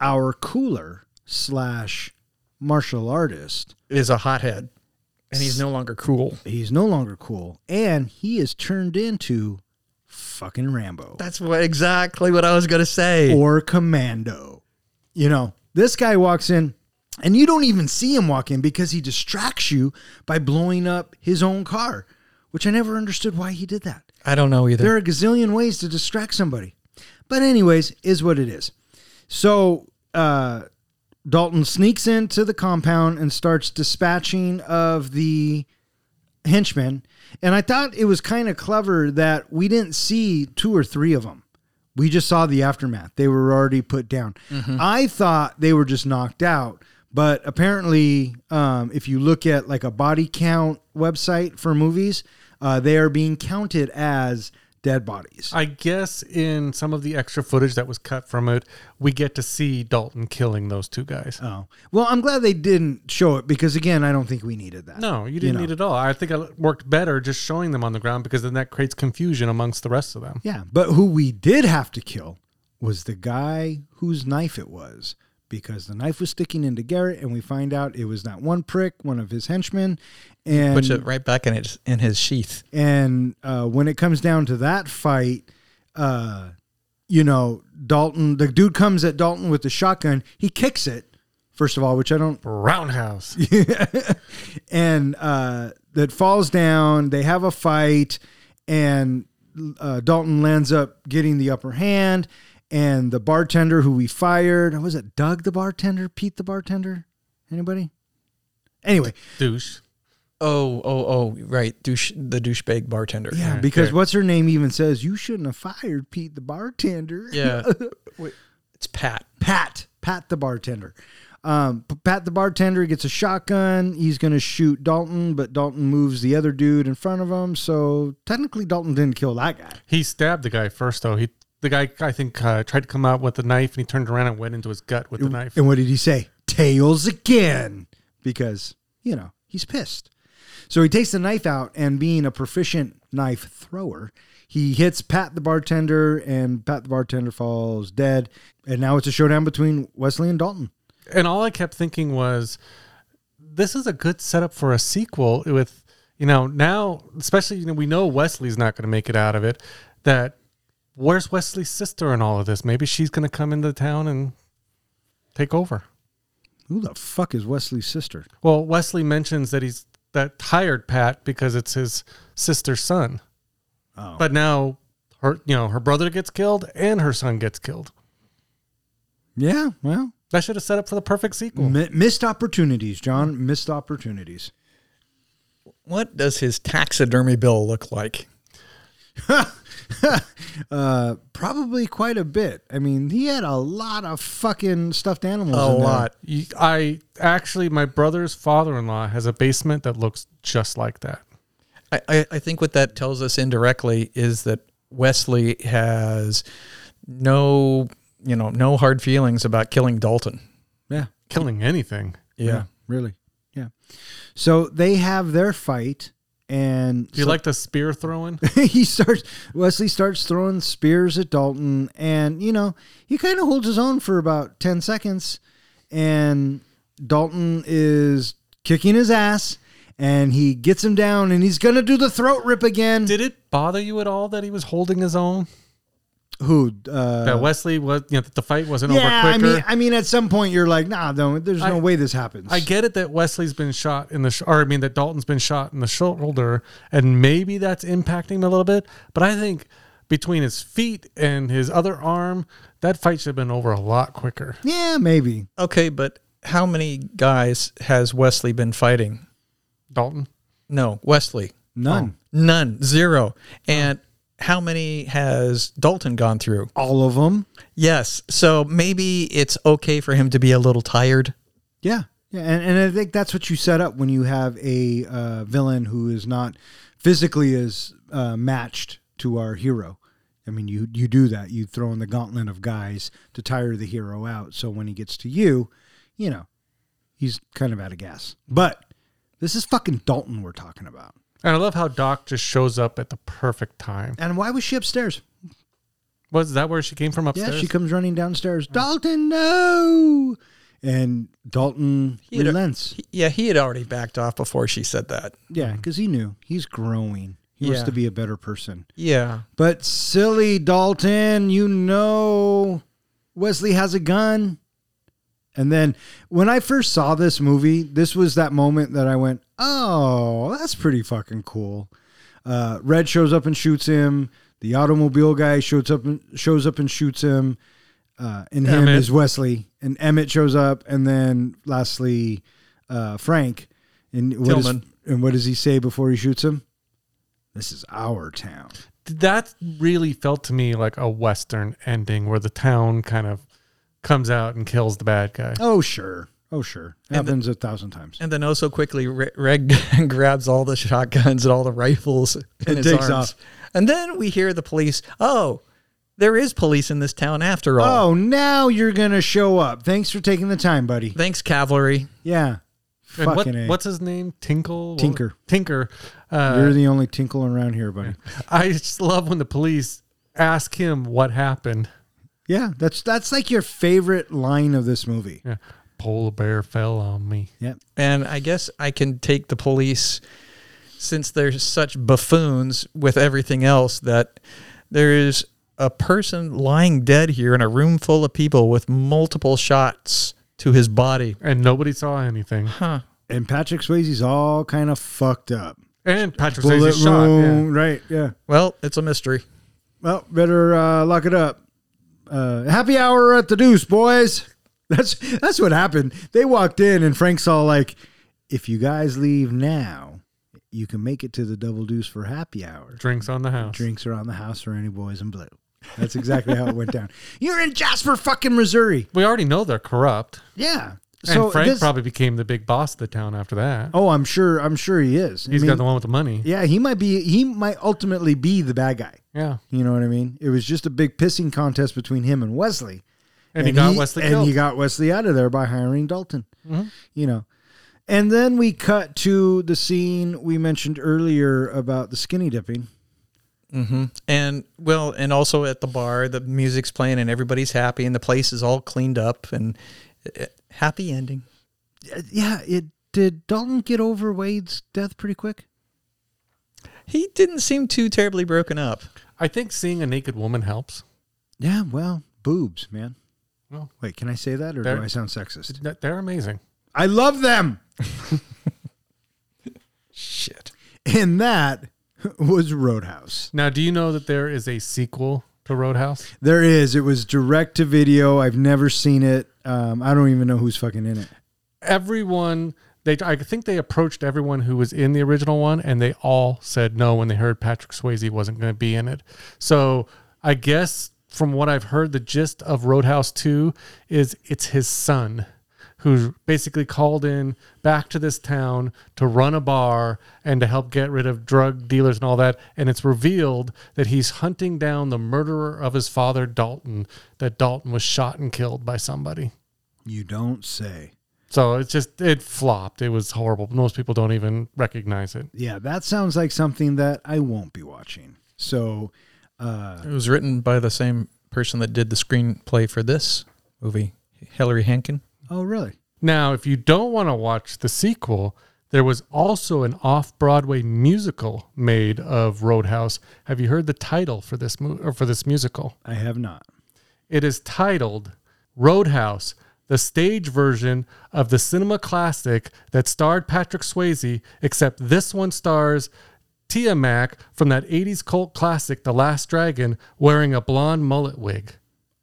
our cooler slash martial artist, Is a hothead. And he's no longer cool. he's no longer cool, and he is turned into fucking Rambo That's what exactly what I was gonna say. or Commando. You know, this guy walks in, and you don't even see him walk in because he distracts you by blowing up his own car, which I never understood why he did that. I don't know either. There are a gazillion ways to distract somebody. But anyways, is what it is. So uh, Dalton sneaks into the compound and starts dispatching of the henchmen. And I thought it was kind of clever that we didn't see two or three of them. We just saw the aftermath. They were already put down. I thought they were just knocked out. But apparently, um, if you look at like a body count website for movies, uh, they are being counted as dead bodies. I guess in some of the extra footage that was cut from it, we get to see Dalton killing those two guys. Oh, well, I'm glad they didn't show it because, again, I don't think we needed that. No, you didn't know. need it at all. I think it worked better just showing them on the ground because then that creates confusion amongst the rest of them. Yeah, but who we did have to kill was the guy whose knife it was because the knife was sticking into Garrett, and we find out it was that one prick, one of his henchmen, and Puts it right back in his in his sheath. and uh, when it comes down to that fight, uh, you know, Dalton, the dude comes at Dalton with the shotgun, he kicks it. First of all, which I don't Roundhouse. and uh, that falls down. They have a fight, and uh, Dalton lands up getting the upper hand. And the bartender who we fired was it Doug the bartender, Pete the bartender, anybody? Anyway, Douche. Oh, oh, oh, right. Douche the douchebag bartender. yeah, Yeah, because okay. what's her name even says you shouldn't have fired Pete the bartender. Yeah. Wait, it's Pat. Pat, Pat the bartender. Um, Pat the bartender gets a shotgun. He's going to shoot Dalton, but Dalton moves the other dude in front of him. So technically, Dalton didn't kill that guy. He stabbed the guy first, though. He the guy I think uh, tried to come out with the knife, and he turned around and went into his gut with the knife. And what did he say? Tails again. Because, you know, he's pissed. So he takes the knife out, and being a proficient knife thrower, he hits Pat the bartender, and Pat the bartender falls dead. And now it's a showdown between Wesley and Dalton. And all I kept thinking was, this is a good setup for a sequel. With you know now, especially you know we know Wesley's not going to make it out of it. That where's Wesley's sister in all of this? Maybe she's going to come into town and take over. Who the fuck is Wesley's sister? Well, Wesley mentions that he's that hired Pat because it's his sister's son. Oh. But now her you know, her brother gets killed and her son gets killed. Yeah, well, That should have set up for the perfect sequel. mi- missed opportunities, John. Missed opportunities. What does his taxidermy bill look like? Uh, probably quite a bit. I mean, he had a lot of fucking stuffed animals. A in lot. You- I actually my brother's father-in-law has a basement that looks just like that. I, I, I think what that tells us indirectly is that Wesley has no, you know, no hard feelings about killing Dalton. Yeah, Killing anything. yeah, really. Yeah. So they have their fight, and Do you so- like the spear throwing? he starts Wesley starts throwing spears at Dalton and you know he kind of holds his own for about 10 seconds and Dalton is kicking his ass and he gets him down and he's going to do the throat rip again Did it bother you at all that he was holding his own? Who uh that Wesley was you know that the fight wasn't yeah, over I mean I mean at some point you're like nah no there's no way this happens I get it that Wesley's been shot in the, sh- or I mean that Dalton's been shot in the shoulder, and maybe that's impacting him a little bit. But I think between his feet and his other arm, that fight should have been over a lot quicker. yeah maybe Okay, but how many guys has Wesley been fighting? Dalton, No, Wesley. none None. Zero. And how many has Dalton gone through? all of them Yes. So maybe it's okay for him to be a little tired. Yeah, yeah, and, and I think that's what you set up when you have a uh, villain who is not physically as uh, matched to our hero. I mean, you you do that. You throw in the gauntlet of guys to tire the hero out. So when he gets to you, you know, he's kind of out of gas. But this is fucking Dalton we're talking about. And I love how Doc just shows up at the perfect time. And why was she upstairs? Was that where she came from upstairs? Yeah, she comes running downstairs. Oh. Dalton, no! And Dalton He had relents. Yeah, he had already backed off before she said that. Yeah, because he knew he's growing. He wants Yeah. to be a better person. Yeah. But silly Dalton, you know Wesley has a gun. And then when I first saw this movie, this was that moment that I went, "Oh, that's pretty fucking cool." Uh, Red shows up and shoots him. The automobile guy shows up and shows up and shoots him. Uh, and him is Wesley, and Emmett shows up, and then lastly, uh, Frank. And what, is, and what does he say before he shoots him? This is our town. that really felt to me like a western ending where the town kind of comes out and kills the bad guy. Oh sure, oh sure, And the- happens a thousand times. And then oh so quickly, Red grabs all the shotguns and all the rifles in And his takes arms. off. And then we hear the police. Oh, there is police in this town after all. Oh, now you're gonna show up. Thanks for taking the time, buddy. Thanks, cavalry. Yeah, And what, fucking A. what's his name? Tinkle? Tinker. Tinker. Uh, You're the only tinkle around here, buddy. I just love when the police ask him what happened. Yeah, that's that's like your favorite line of this movie. Yeah. Polar bear fell on me. Yeah, And I guess I can take the police since they're such buffoons with everything else that there is a person lying dead here in a room full of people with multiple shots to his body. And nobody saw anything. Huh. and Patrick Swayze's all kind of fucked up. And Patrick Bullet Swayze shot. Yeah. wound, right? Yeah. Well, it's a mystery. Well, better uh, lock it up. Uh, happy hour at the Deuce, boys. That's that's what happened. They walked in, and Frank's all like, "If you guys leave now, you can make it to the Double Deuce for happy hour. Drinks on the house. Drinks around the house for any boys in blue." That's exactly how it went down. You're in Jasper, fucking Missouri. We already know they're corrupt. Yeah. And Frank this- probably became the big boss of the town after that. Oh, I'm sure. I'm sure he is. I He's mean, got the one with the money. Yeah, he might be. He might ultimately be the bad guy. Yeah. You know what I mean? It was just a big pissing contest between him and Wesley. And, he got Wesley and killed. he got Wesley out of there by hiring Dalton. Mhm. You know, and then we cut to the scene we mentioned earlier about the skinny dipping. hmm And well, and also at the bar, the music's playing and everybody's happy and the place is all cleaned up and uh, happy ending. Uh, Yeah, it did. Dalton get over Wade's death pretty quick. He didn't seem too terribly broken up. I think seeing a naked woman helps. Yeah, well, boobs, man. Well, Wait, can I say that or do They're- I sound sexist? th- they're amazing. I love them. Shit. And that was Roadhouse. Now, do you know that there is a sequel to Roadhouse? There is. It was direct to video. I've never seen it. Um, I don't even know who's fucking in it. Everyone, they I think they approached everyone who was in the original one, and they all said no when they heard Patrick Swayze wasn't going to be in it. So I guess from what I've heard, the gist of Roadhouse Two is it's his son. Who basically called in back to this town to run a bar and to help get rid of drug dealers and all that. And it's revealed that he's hunting down the murderer of his father, Dalton, that Dalton was shot and killed by somebody. You don't say. So it's just it flopped. It was horrible. Most people don't even recognize it. Yeah, that sounds like something that I won't be watching. So, uh, It was written by the same person that did the screenplay for this movie, Hilary Henkin. Oh, really? Now, if you don't want to watch the sequel, there was also an off-Broadway musical made of Roadhouse. Have you heard the title for this mo- or for this musical? I have not. It is titled Roadhouse, the stage version of the cinema classic that starred Patrick Swayze, except this one stars Taimak from that 80s cult classic The Last Dragon wearing a blonde mullet wig.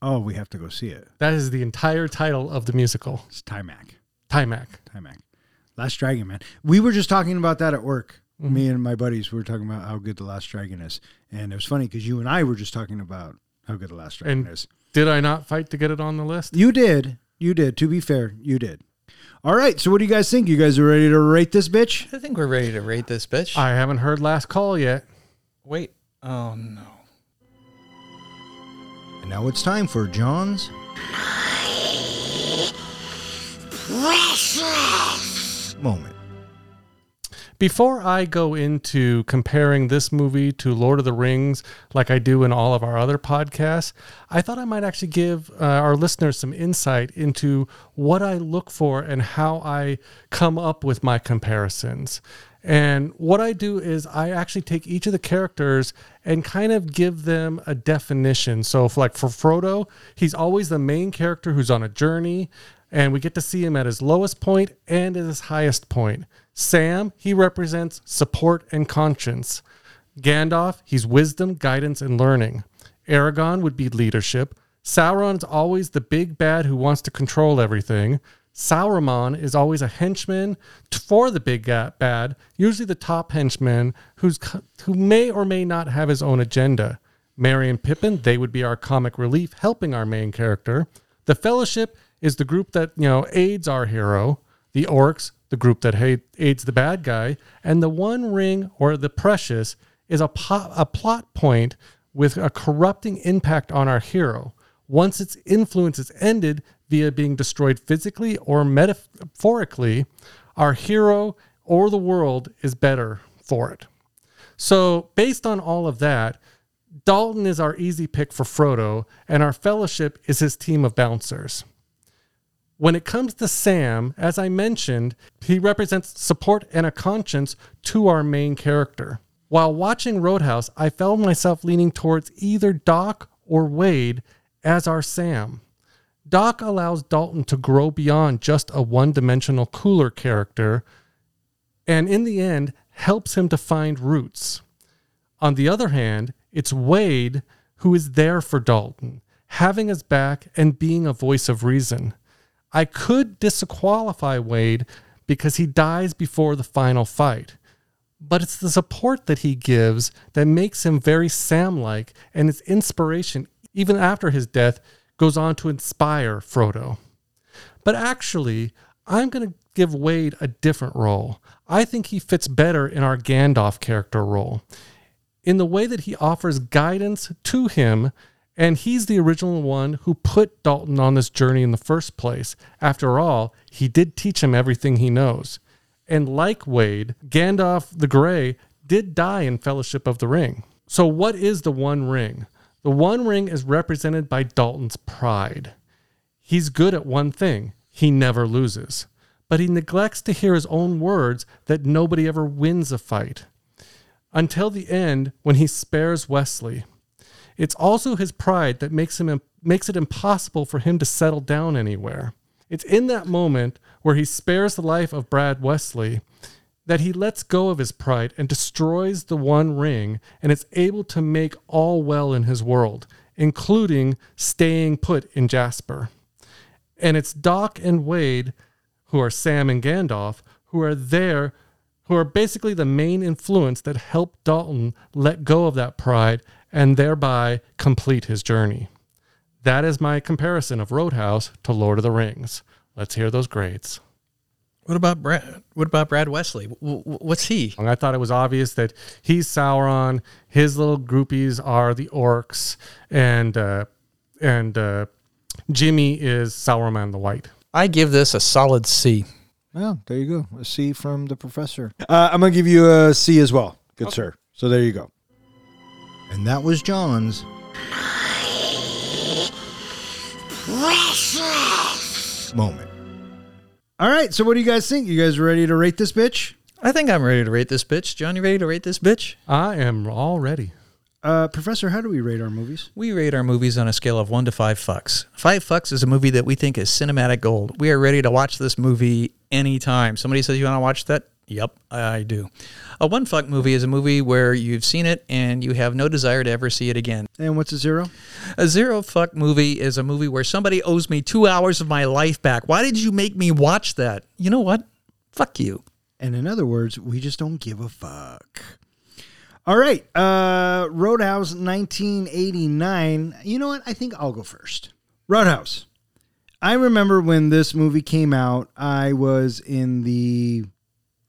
Oh, we have to go see it. That is the entire title of the musical. It's Taimak. Taimak. Taimak. Last Dragon, man. We were just talking about that at work. Mm-hmm. Me and my buddies we were talking about how good The Last Dragon is. And it was funny because you and I were just talking about how good The Last Dragon And- is. Did I not fight to get it on the list? You did. You did. To be fair, you did. All right. So, what do you guys think? You guys are ready to rate this bitch? I think we're ready to rate this bitch. I haven't heard last call yet. Wait. Oh no. And now it's time for John's. Precious! Moment. Before I go into comparing this movie to Lord of the Rings, like I do in all of our other podcasts, I thought I might actually give uh, our listeners some insight into what I look for and how I come up with my comparisons. And what I do is I actually take each of the characters and kind of give them a definition. So, if, like for Frodo, he's always the main character who's on a journey, and we get to see him at his lowest point and at his highest point. Sam, he represents support and conscience. Gandalf, he's wisdom, guidance, and learning. Aragorn would be leadership. Sauron's always the big bad who wants to control everything. Saruman is always a henchman for the big bad, usually the top henchman who's who may or may not have his own agenda. Merry and Pippin, they would be our comic relief, helping our main character. The Fellowship is the group that you know aids our hero. The Orcs, the group that ha- aids the bad guy, and the One Ring or the Precious is a, po- a plot point with a corrupting impact on our hero. Once its influence is ended via being destroyed physically or metaphorically, our hero or the world is better for it. So, based on all of that, Dalton is our easy pick for Frodo, and our fellowship is his team of bouncers. When it comes to Sam, as I mentioned, he represents support and a conscience to our main character. While watching Roadhouse, I found myself leaning towards either Doc or Wade as our Sam. Doc allows Dalton to grow beyond just a one dimensional cooler character, and in the end, helps him to find roots. On the other hand, it's Wade who is there for Dalton, having his back and being a voice of reason. I could disqualify Wade because he dies before the final fight, but it's the support that he gives that makes him very Sam like, and his inspiration, even after his death, goes on to inspire Frodo. But actually, I'm going to give Wade a different role. I think he fits better in our Gandalf character role in the way that he offers guidance to him. And he's the original one who put Dalton on this journey in the first place. After all, he did teach him everything he knows. And like Wade, Gandalf the Grey did die in Fellowship of the Ring. So, what is the One Ring? The One Ring is represented by Dalton's pride. He's good at one thing he never loses, but he neglects to hear his own words that nobody ever wins a fight until the end when he spares Wesley. It's also his pride that makes him makes it impossible for him to settle down anywhere. It's in that moment where he spares the life of Brad Wesley that he lets go of his pride and destroys the one ring and is able to make all well in his world, including staying put in Jasper. And it's Doc and Wade, who are Sam and Gandalf, who are there, who are basically the main influence that help Dalton let go of that pride and thereby complete his journey. That is my comparison of Roadhouse to Lord of the Rings. Let's hear those grades. What about Brad? What about Brad Wesley? W- w- what's he? I thought it was obvious that he's Sauron. His little groupies are the orcs, and uh, and uh, Jimmy is Saruman the White. I give this a solid C. Well, there you go. A C from the professor. Uh, I'm going to give you a C as well. Good sir. So there you go. And that was John's. Precious Moment. All right. So what do you guys think? You guys ready to rate this bitch? I think I'm ready to rate this bitch. John, you ready to rate this bitch? I am all ready. Uh, professor, how do we rate our movies? We rate our movies on a scale of one to five fucks. Five fucks is a movie that we think is cinematic gold. We are ready to watch this movie anytime. Somebody says you want to watch that? Yep, I do. A one fuck movie is a movie where you've seen it and you have no desire to ever see it again. And what's a zero? A zero fuck movie is a movie where somebody owes me two hours of my life back. Why did you make me watch that? You know what? Fuck you. And in other words, we just don't give a fuck. All right. Uh, Roadhouse 1989. You know what? I think I'll go first. Roadhouse. I remember when this movie came out, I was in the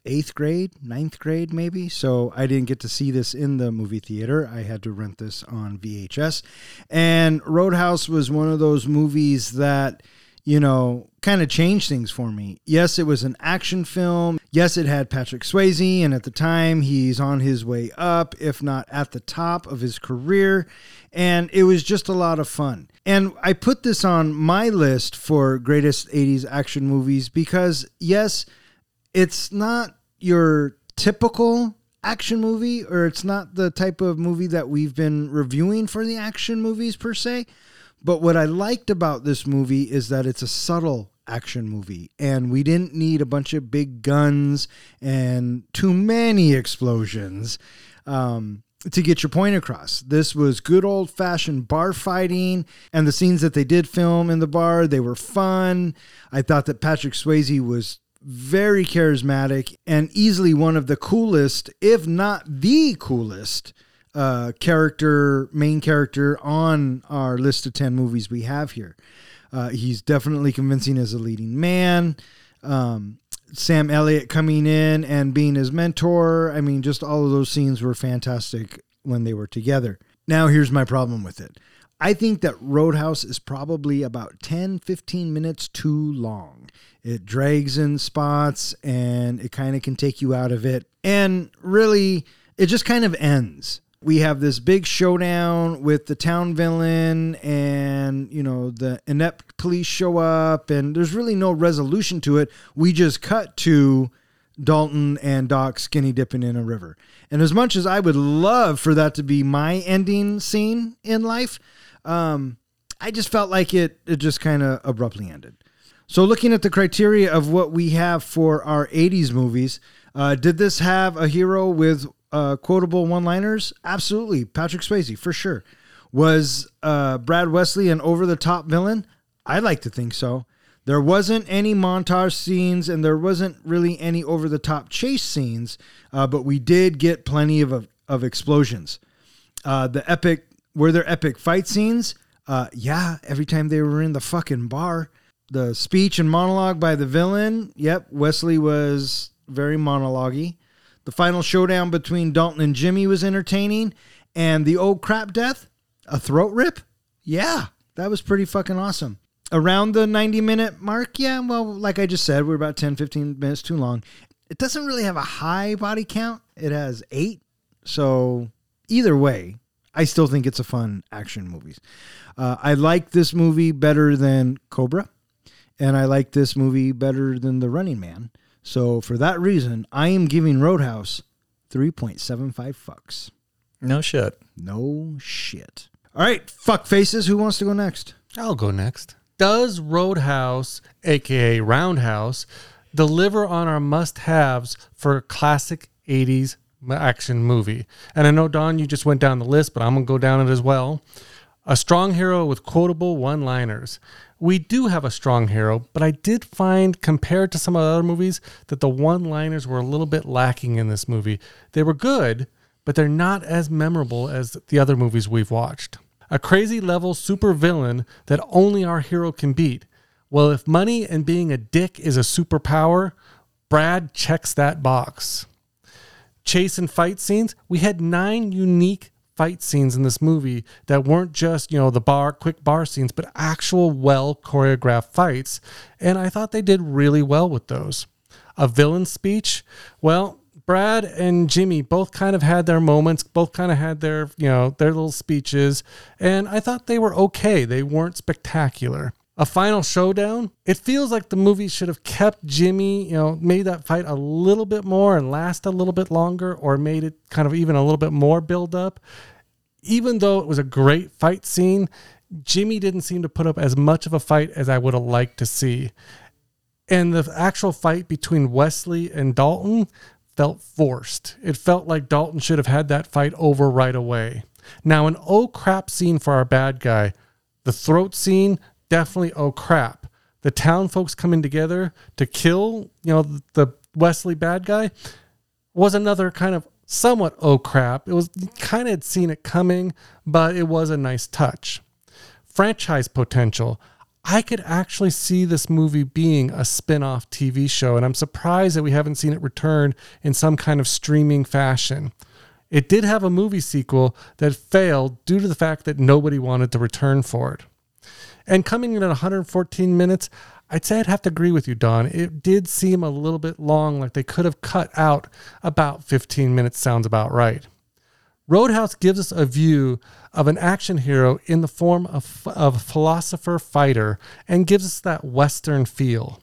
eighth grade, ninth grade, maybe. So I didn't get to see this in the movie theater. I had to rent this on VHS. And Roadhouse was one of those movies that, you know, kind of changed things for me. Yes, it was an action film. Yes, it had Patrick Swayze. And at the time, he's on his way up, if not at the top of his career. And it was just a lot of fun. And I put this on my list for greatest 80s action movies because, yes, it's not your typical action movie or it's not the type of movie that we've been reviewing for the action movies per se. But what I liked about this movie is that it's a subtle action movie and we didn't need a bunch of big guns and too many explosions um, to get your point across. This was good old fashioned bar fighting, and the scenes that they did film in the bar, they were fun. I thought that Patrick Swayze was very charismatic and easily one of the coolest, if not the coolest, uh, character, main character on our list of 10 movies we have here. Uh, he's definitely convincing as a leading man. Um, Sam Elliott coming in and being his mentor. I mean, just all of those scenes were fantastic when they were together. Now, here's my problem with it. I think that Roadhouse is probably about 10, 15 minutes too long. It drags in spots and it kind of can take you out of it. And really, it just kind of ends. We have this big showdown with the town villain, and you know, the inept police show up, and there's really no resolution to it. We just cut to Dalton and Doc skinny dipping in a river. And as much as I would love for that to be my ending scene in life, um, I just felt like it, it just kind of abruptly ended. So, looking at the criteria of what we have for our 80s movies, uh, did this have a hero with uh, quotable one liners? Absolutely. Patrick Swayze, for sure. Was uh, Brad Wesley an over the top villain? I like to think so. There wasn't any montage scenes and there wasn't really any over the top chase scenes, uh, but we did get plenty of, of explosions. Uh, the epic, were there epic fight scenes? Uh, yeah, every time they were in the fucking bar. The speech and monologue by the villain, yep, Wesley was very monologue The final showdown between Dalton and Jimmy was entertaining. And the old crap death, a throat rip? Yeah, that was pretty fucking awesome around the 90 minute mark, yeah, well, like I just said, we're about 10, 15 minutes too long. It doesn't really have a high body count, it has eight. So, either way, I still think it's a fun action movie. Uh, I like this movie better than Cobra, and I like this movie better than The Running Man. So, for that reason, I am giving Roadhouse 3.75 fucks. No shit. No shit. All right, fuck faces. Who wants to go next? I'll go next. Does Roadhouse, aka Roundhouse, deliver on our must haves for a classic 80s action movie? And I know, Don, you just went down the list, but I'm going to go down it as well. A strong hero with quotable one liners. We do have a strong hero, but I did find, compared to some of the other movies, that the one liners were a little bit lacking in this movie. They were good, but they're not as memorable as the other movies we've watched. A crazy level super villain that only our hero can beat. Well, if money and being a dick is a superpower, Brad checks that box. Chase and fight scenes, we had nine unique fight scenes in this movie that weren't just, you know, the bar, quick bar scenes, but actual well choreographed fights. And I thought they did really well with those. A villain speech, well, Brad and Jimmy both kind of had their moments, both kind of had their, you know, their little speeches, and I thought they were okay. They weren't spectacular. A final showdown, it feels like the movie should have kept Jimmy, you know, made that fight a little bit more and last a little bit longer, or made it kind of even a little bit more build up. Even though it was a great fight scene, Jimmy didn't seem to put up as much of a fight as I would have liked to see. And the actual fight between Wesley and Dalton felt forced. It felt like Dalton should have had that fight over right away. Now, an oh crap scene for our bad guy. The throat scene, definitely oh crap. The town folks coming together to kill, you know, the Wesley bad guy was another kind of somewhat oh crap. It was kind of had seen it coming, but it was a nice touch. Franchise potential. I could actually see this movie being a spin off TV show, and I'm surprised that we haven't seen it return in some kind of streaming fashion. It did have a movie sequel that failed due to the fact that nobody wanted to return for it. And coming in at 114 minutes, I'd say I'd have to agree with you, Don. It did seem a little bit long, like they could have cut out about 15 minutes, sounds about right. Roadhouse gives us a view of an action hero in the form of, of a philosopher fighter and gives us that Western feel.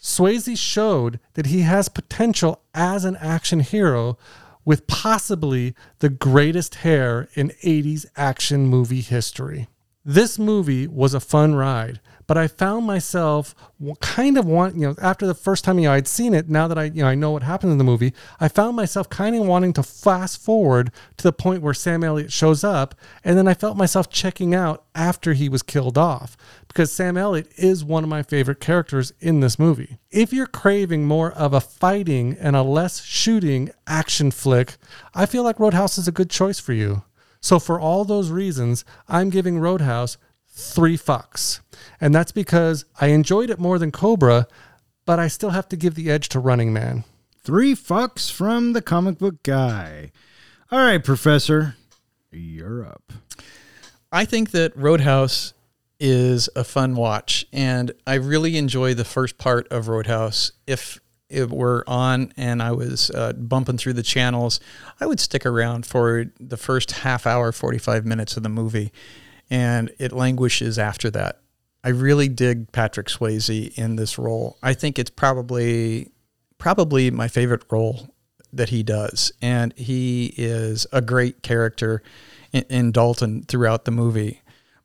Swayze showed that he has potential as an action hero with possibly the greatest hair in 80s action movie history. This movie was a fun ride, but I found myself kind of want, you know, after the first time you know I'd seen it, now that I you know I know what happened in the movie, I found myself kind of wanting to fast forward to the point where Sam Elliott shows up, and then I felt myself checking out after he was killed off because Sam Elliott is one of my favorite characters in this movie. If you're craving more of a fighting and a less shooting action flick, I feel like Roadhouse is a good choice for you. So, for all those reasons, I'm giving Roadhouse three fucks. And that's because I enjoyed it more than Cobra, but I still have to give the edge to Running Man. Three fucks from the comic book guy. All right, Professor, you're up. I think that Roadhouse is a fun watch, and I really enjoy the first part of Roadhouse. If it were on and I was uh, bumping through the channels, I would stick around for the first half hour, 45 minutes of the movie, and it languishes after that. I really dig Patrick Swayze in this role. I think it's probably probably my favorite role that he does, and he is a great character in, in Dalton throughout the movie.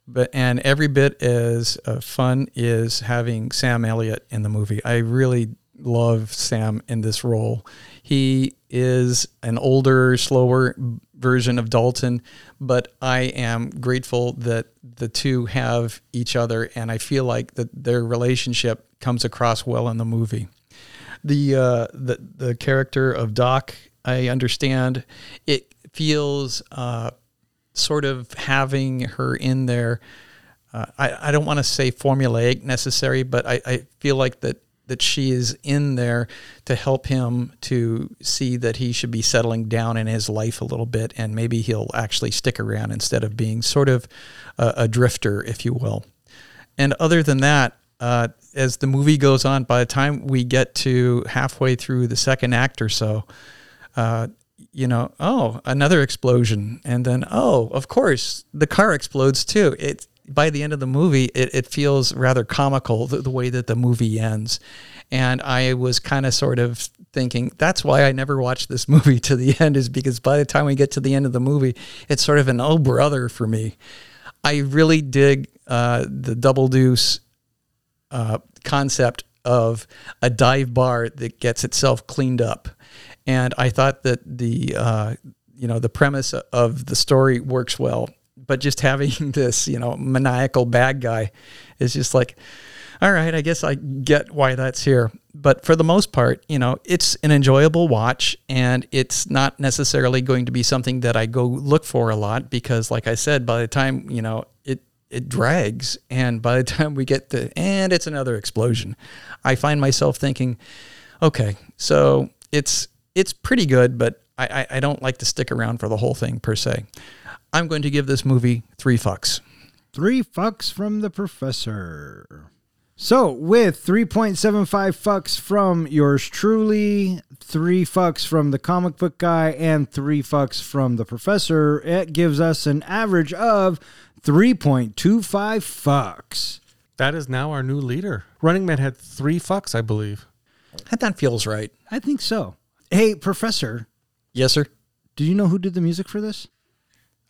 But and every bit as uh, fun is having Sam Elliott in the movie. I really love Sam in this role. He is an older, slower version of Dalton, but I am grateful that the two have each other, and I feel like that their relationship comes across well in the movie. The uh, the the character of Doc, I understand, it feels uh, sort of having her in there. Uh, I, I don't want to say formulaic necessary, but I, I feel like that that she is in there to help him to see that he should be settling down in his life a little bit and maybe he'll actually stick around instead of being sort of a, a drifter, if you will. And other than that, uh, as the movie goes on, by the time we get to halfway through the second act or so, uh, you know, oh, another explosion, and then oh, of course, the car explodes too. It by the end of the movie, it, it feels rather comical the, the way that the movie ends. And I was kind of sort of thinking that's why I never watched this movie to the end, is because by the time we get to the end of the movie, it's sort of an oh brother for me. I really dig uh, the double deuce uh, concept of a dive bar that gets itself cleaned up, and I thought that the uh, you know the premise of the story works well, but just having this you know maniacal bad guy is just like, all right, I guess I get why that's here. But for the most part, you know, it's an enjoyable watch, and it's not necessarily going to be something that I go look for a lot because, like I said, by the time you know it it drags, and by the time we get to and it's another explosion, I find myself thinking, okay, so it's it's pretty good, but I, I, I don't like to stick around for the whole thing per se. I'm going to give this movie three fucks. Three fucks from the professor. So, with 3.75 fucks from yours truly, three fucks from the comic book guy, and three fucks from the professor, it gives us an average of 3.25 fucks. That is now our new leader. Running Man had three fucks, I believe. That feels right. I think so. Hey, professor, Yes, sir. do you know who did the music for this?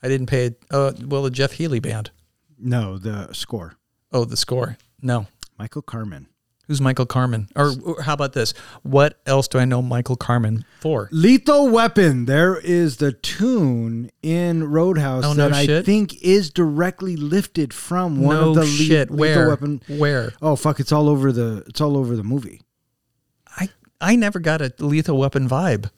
I didn't pay. Uh, well, the Jeff Healey band. No, the score. Oh, the score. No. Michael Kamen. Who's Michael Kamen? Or, or how about this? What else do I know Michael Kamen for? Lethal Weapon. There is the tune in Roadhouse Oh, no that I shit? think is directly lifted from one no of the le- shit. Lethal Where? Weapon. Where? Oh fuck! It's all over the. It's all over the movie. I I never got a Lethal Weapon vibe.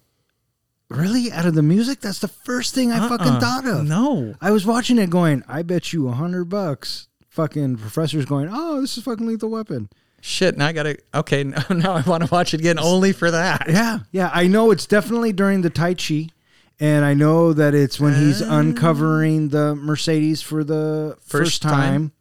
Really? Out of the music? That's the first thing I fucking Uh-uh. thought of. No. I was watching it, going, I bet you a hundred bucks. Fucking professor's going, oh, this is fucking Lethal Weapon. Shit. Now I gotta. Okay. Now, now I want to watch it again only for that. Yeah, yeah. I know it's definitely during the Tai Chi, and I know that it's when he's uncovering the Mercedes for the first, First time. time?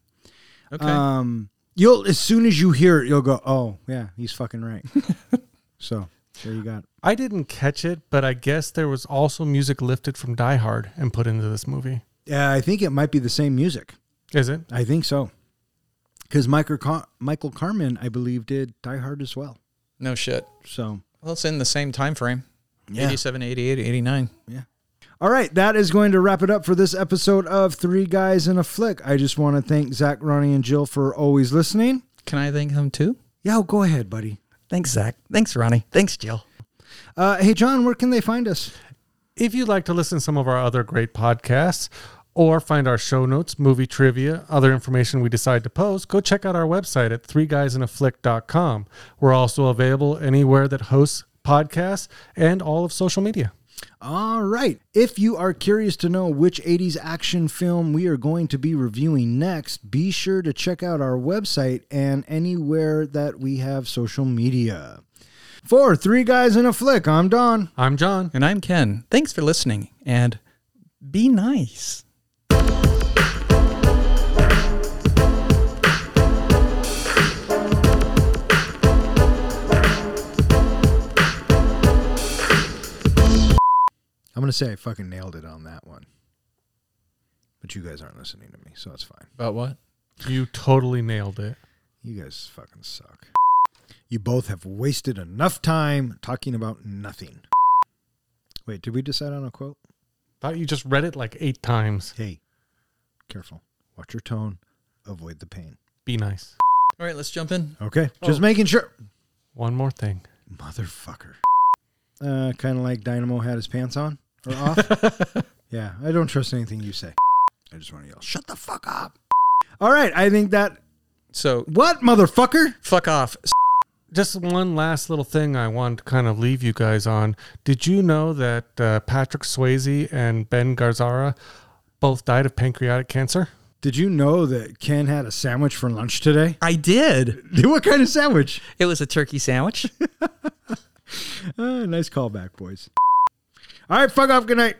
Okay. Um, you'll as soon as you hear it, you'll go, oh yeah, he's fucking right. so there you got. I didn't catch it, but I guess there was also music lifted from Die Hard and put into this movie. Yeah, I think it might be the same music. Is it? I think so. Because Michael Car- Michael Kamen, I believe, did Die Hard as well. no shit. So Well, it's in the same time frame. Yeah. 87, 88, 89. Yeah. All right, that is going to wrap it up for this episode of Three Guys in a Flick. I just want to thank Zach, Ronnie, and Jill for always listening. Can I thank them too? Yeah, go ahead, buddy. Thanks, Zach. Thanks, Ronnie. Thanks, Jill. Uh, hey, John, where can they find us? If you'd like to listen to some of our other great podcasts or find our show notes, movie trivia, other information we decide to post, go check out our website at threeguysinaflick.com. We're also available anywhere that hosts podcasts and all of social media. All right. If you are curious to know which 80s action film we are going to be reviewing next, be sure to check out our website and anywhere that we have social media. For Three Guys in a Flick, I'm Don. I'm John. And I'm Ken. Thanks for listening and be nice. I'm going to say I fucking nailed it on that one. But you guys aren't listening to me, so that's fine. About what? You totally nailed it. You guys fucking suck. You both have wasted enough time talking about nothing. Wait, did we decide on a quote? Thought you just read it like eight times. Hey, careful. Watch your tone. Avoid the pain. Be nice. All right, let's jump in. Okay, just Oh. making sure. One more thing. Motherfucker. Uh, kind of like Dynamo had his pants on or off. yeah, I don't trust anything you say. I just want to yell, shut the fuck up. All right, I think that. So, What, motherfucker? fuck off. Just one last little thing I want to kind of leave you guys on. Did you know that uh, Patrick Swayze and Ben Gazzara both died of pancreatic cancer? Did you know that Ken had a sandwich for lunch today? I did. what kind of sandwich? It was a turkey sandwich. Uh, nice callback, boys. All right, fuck off. Good night.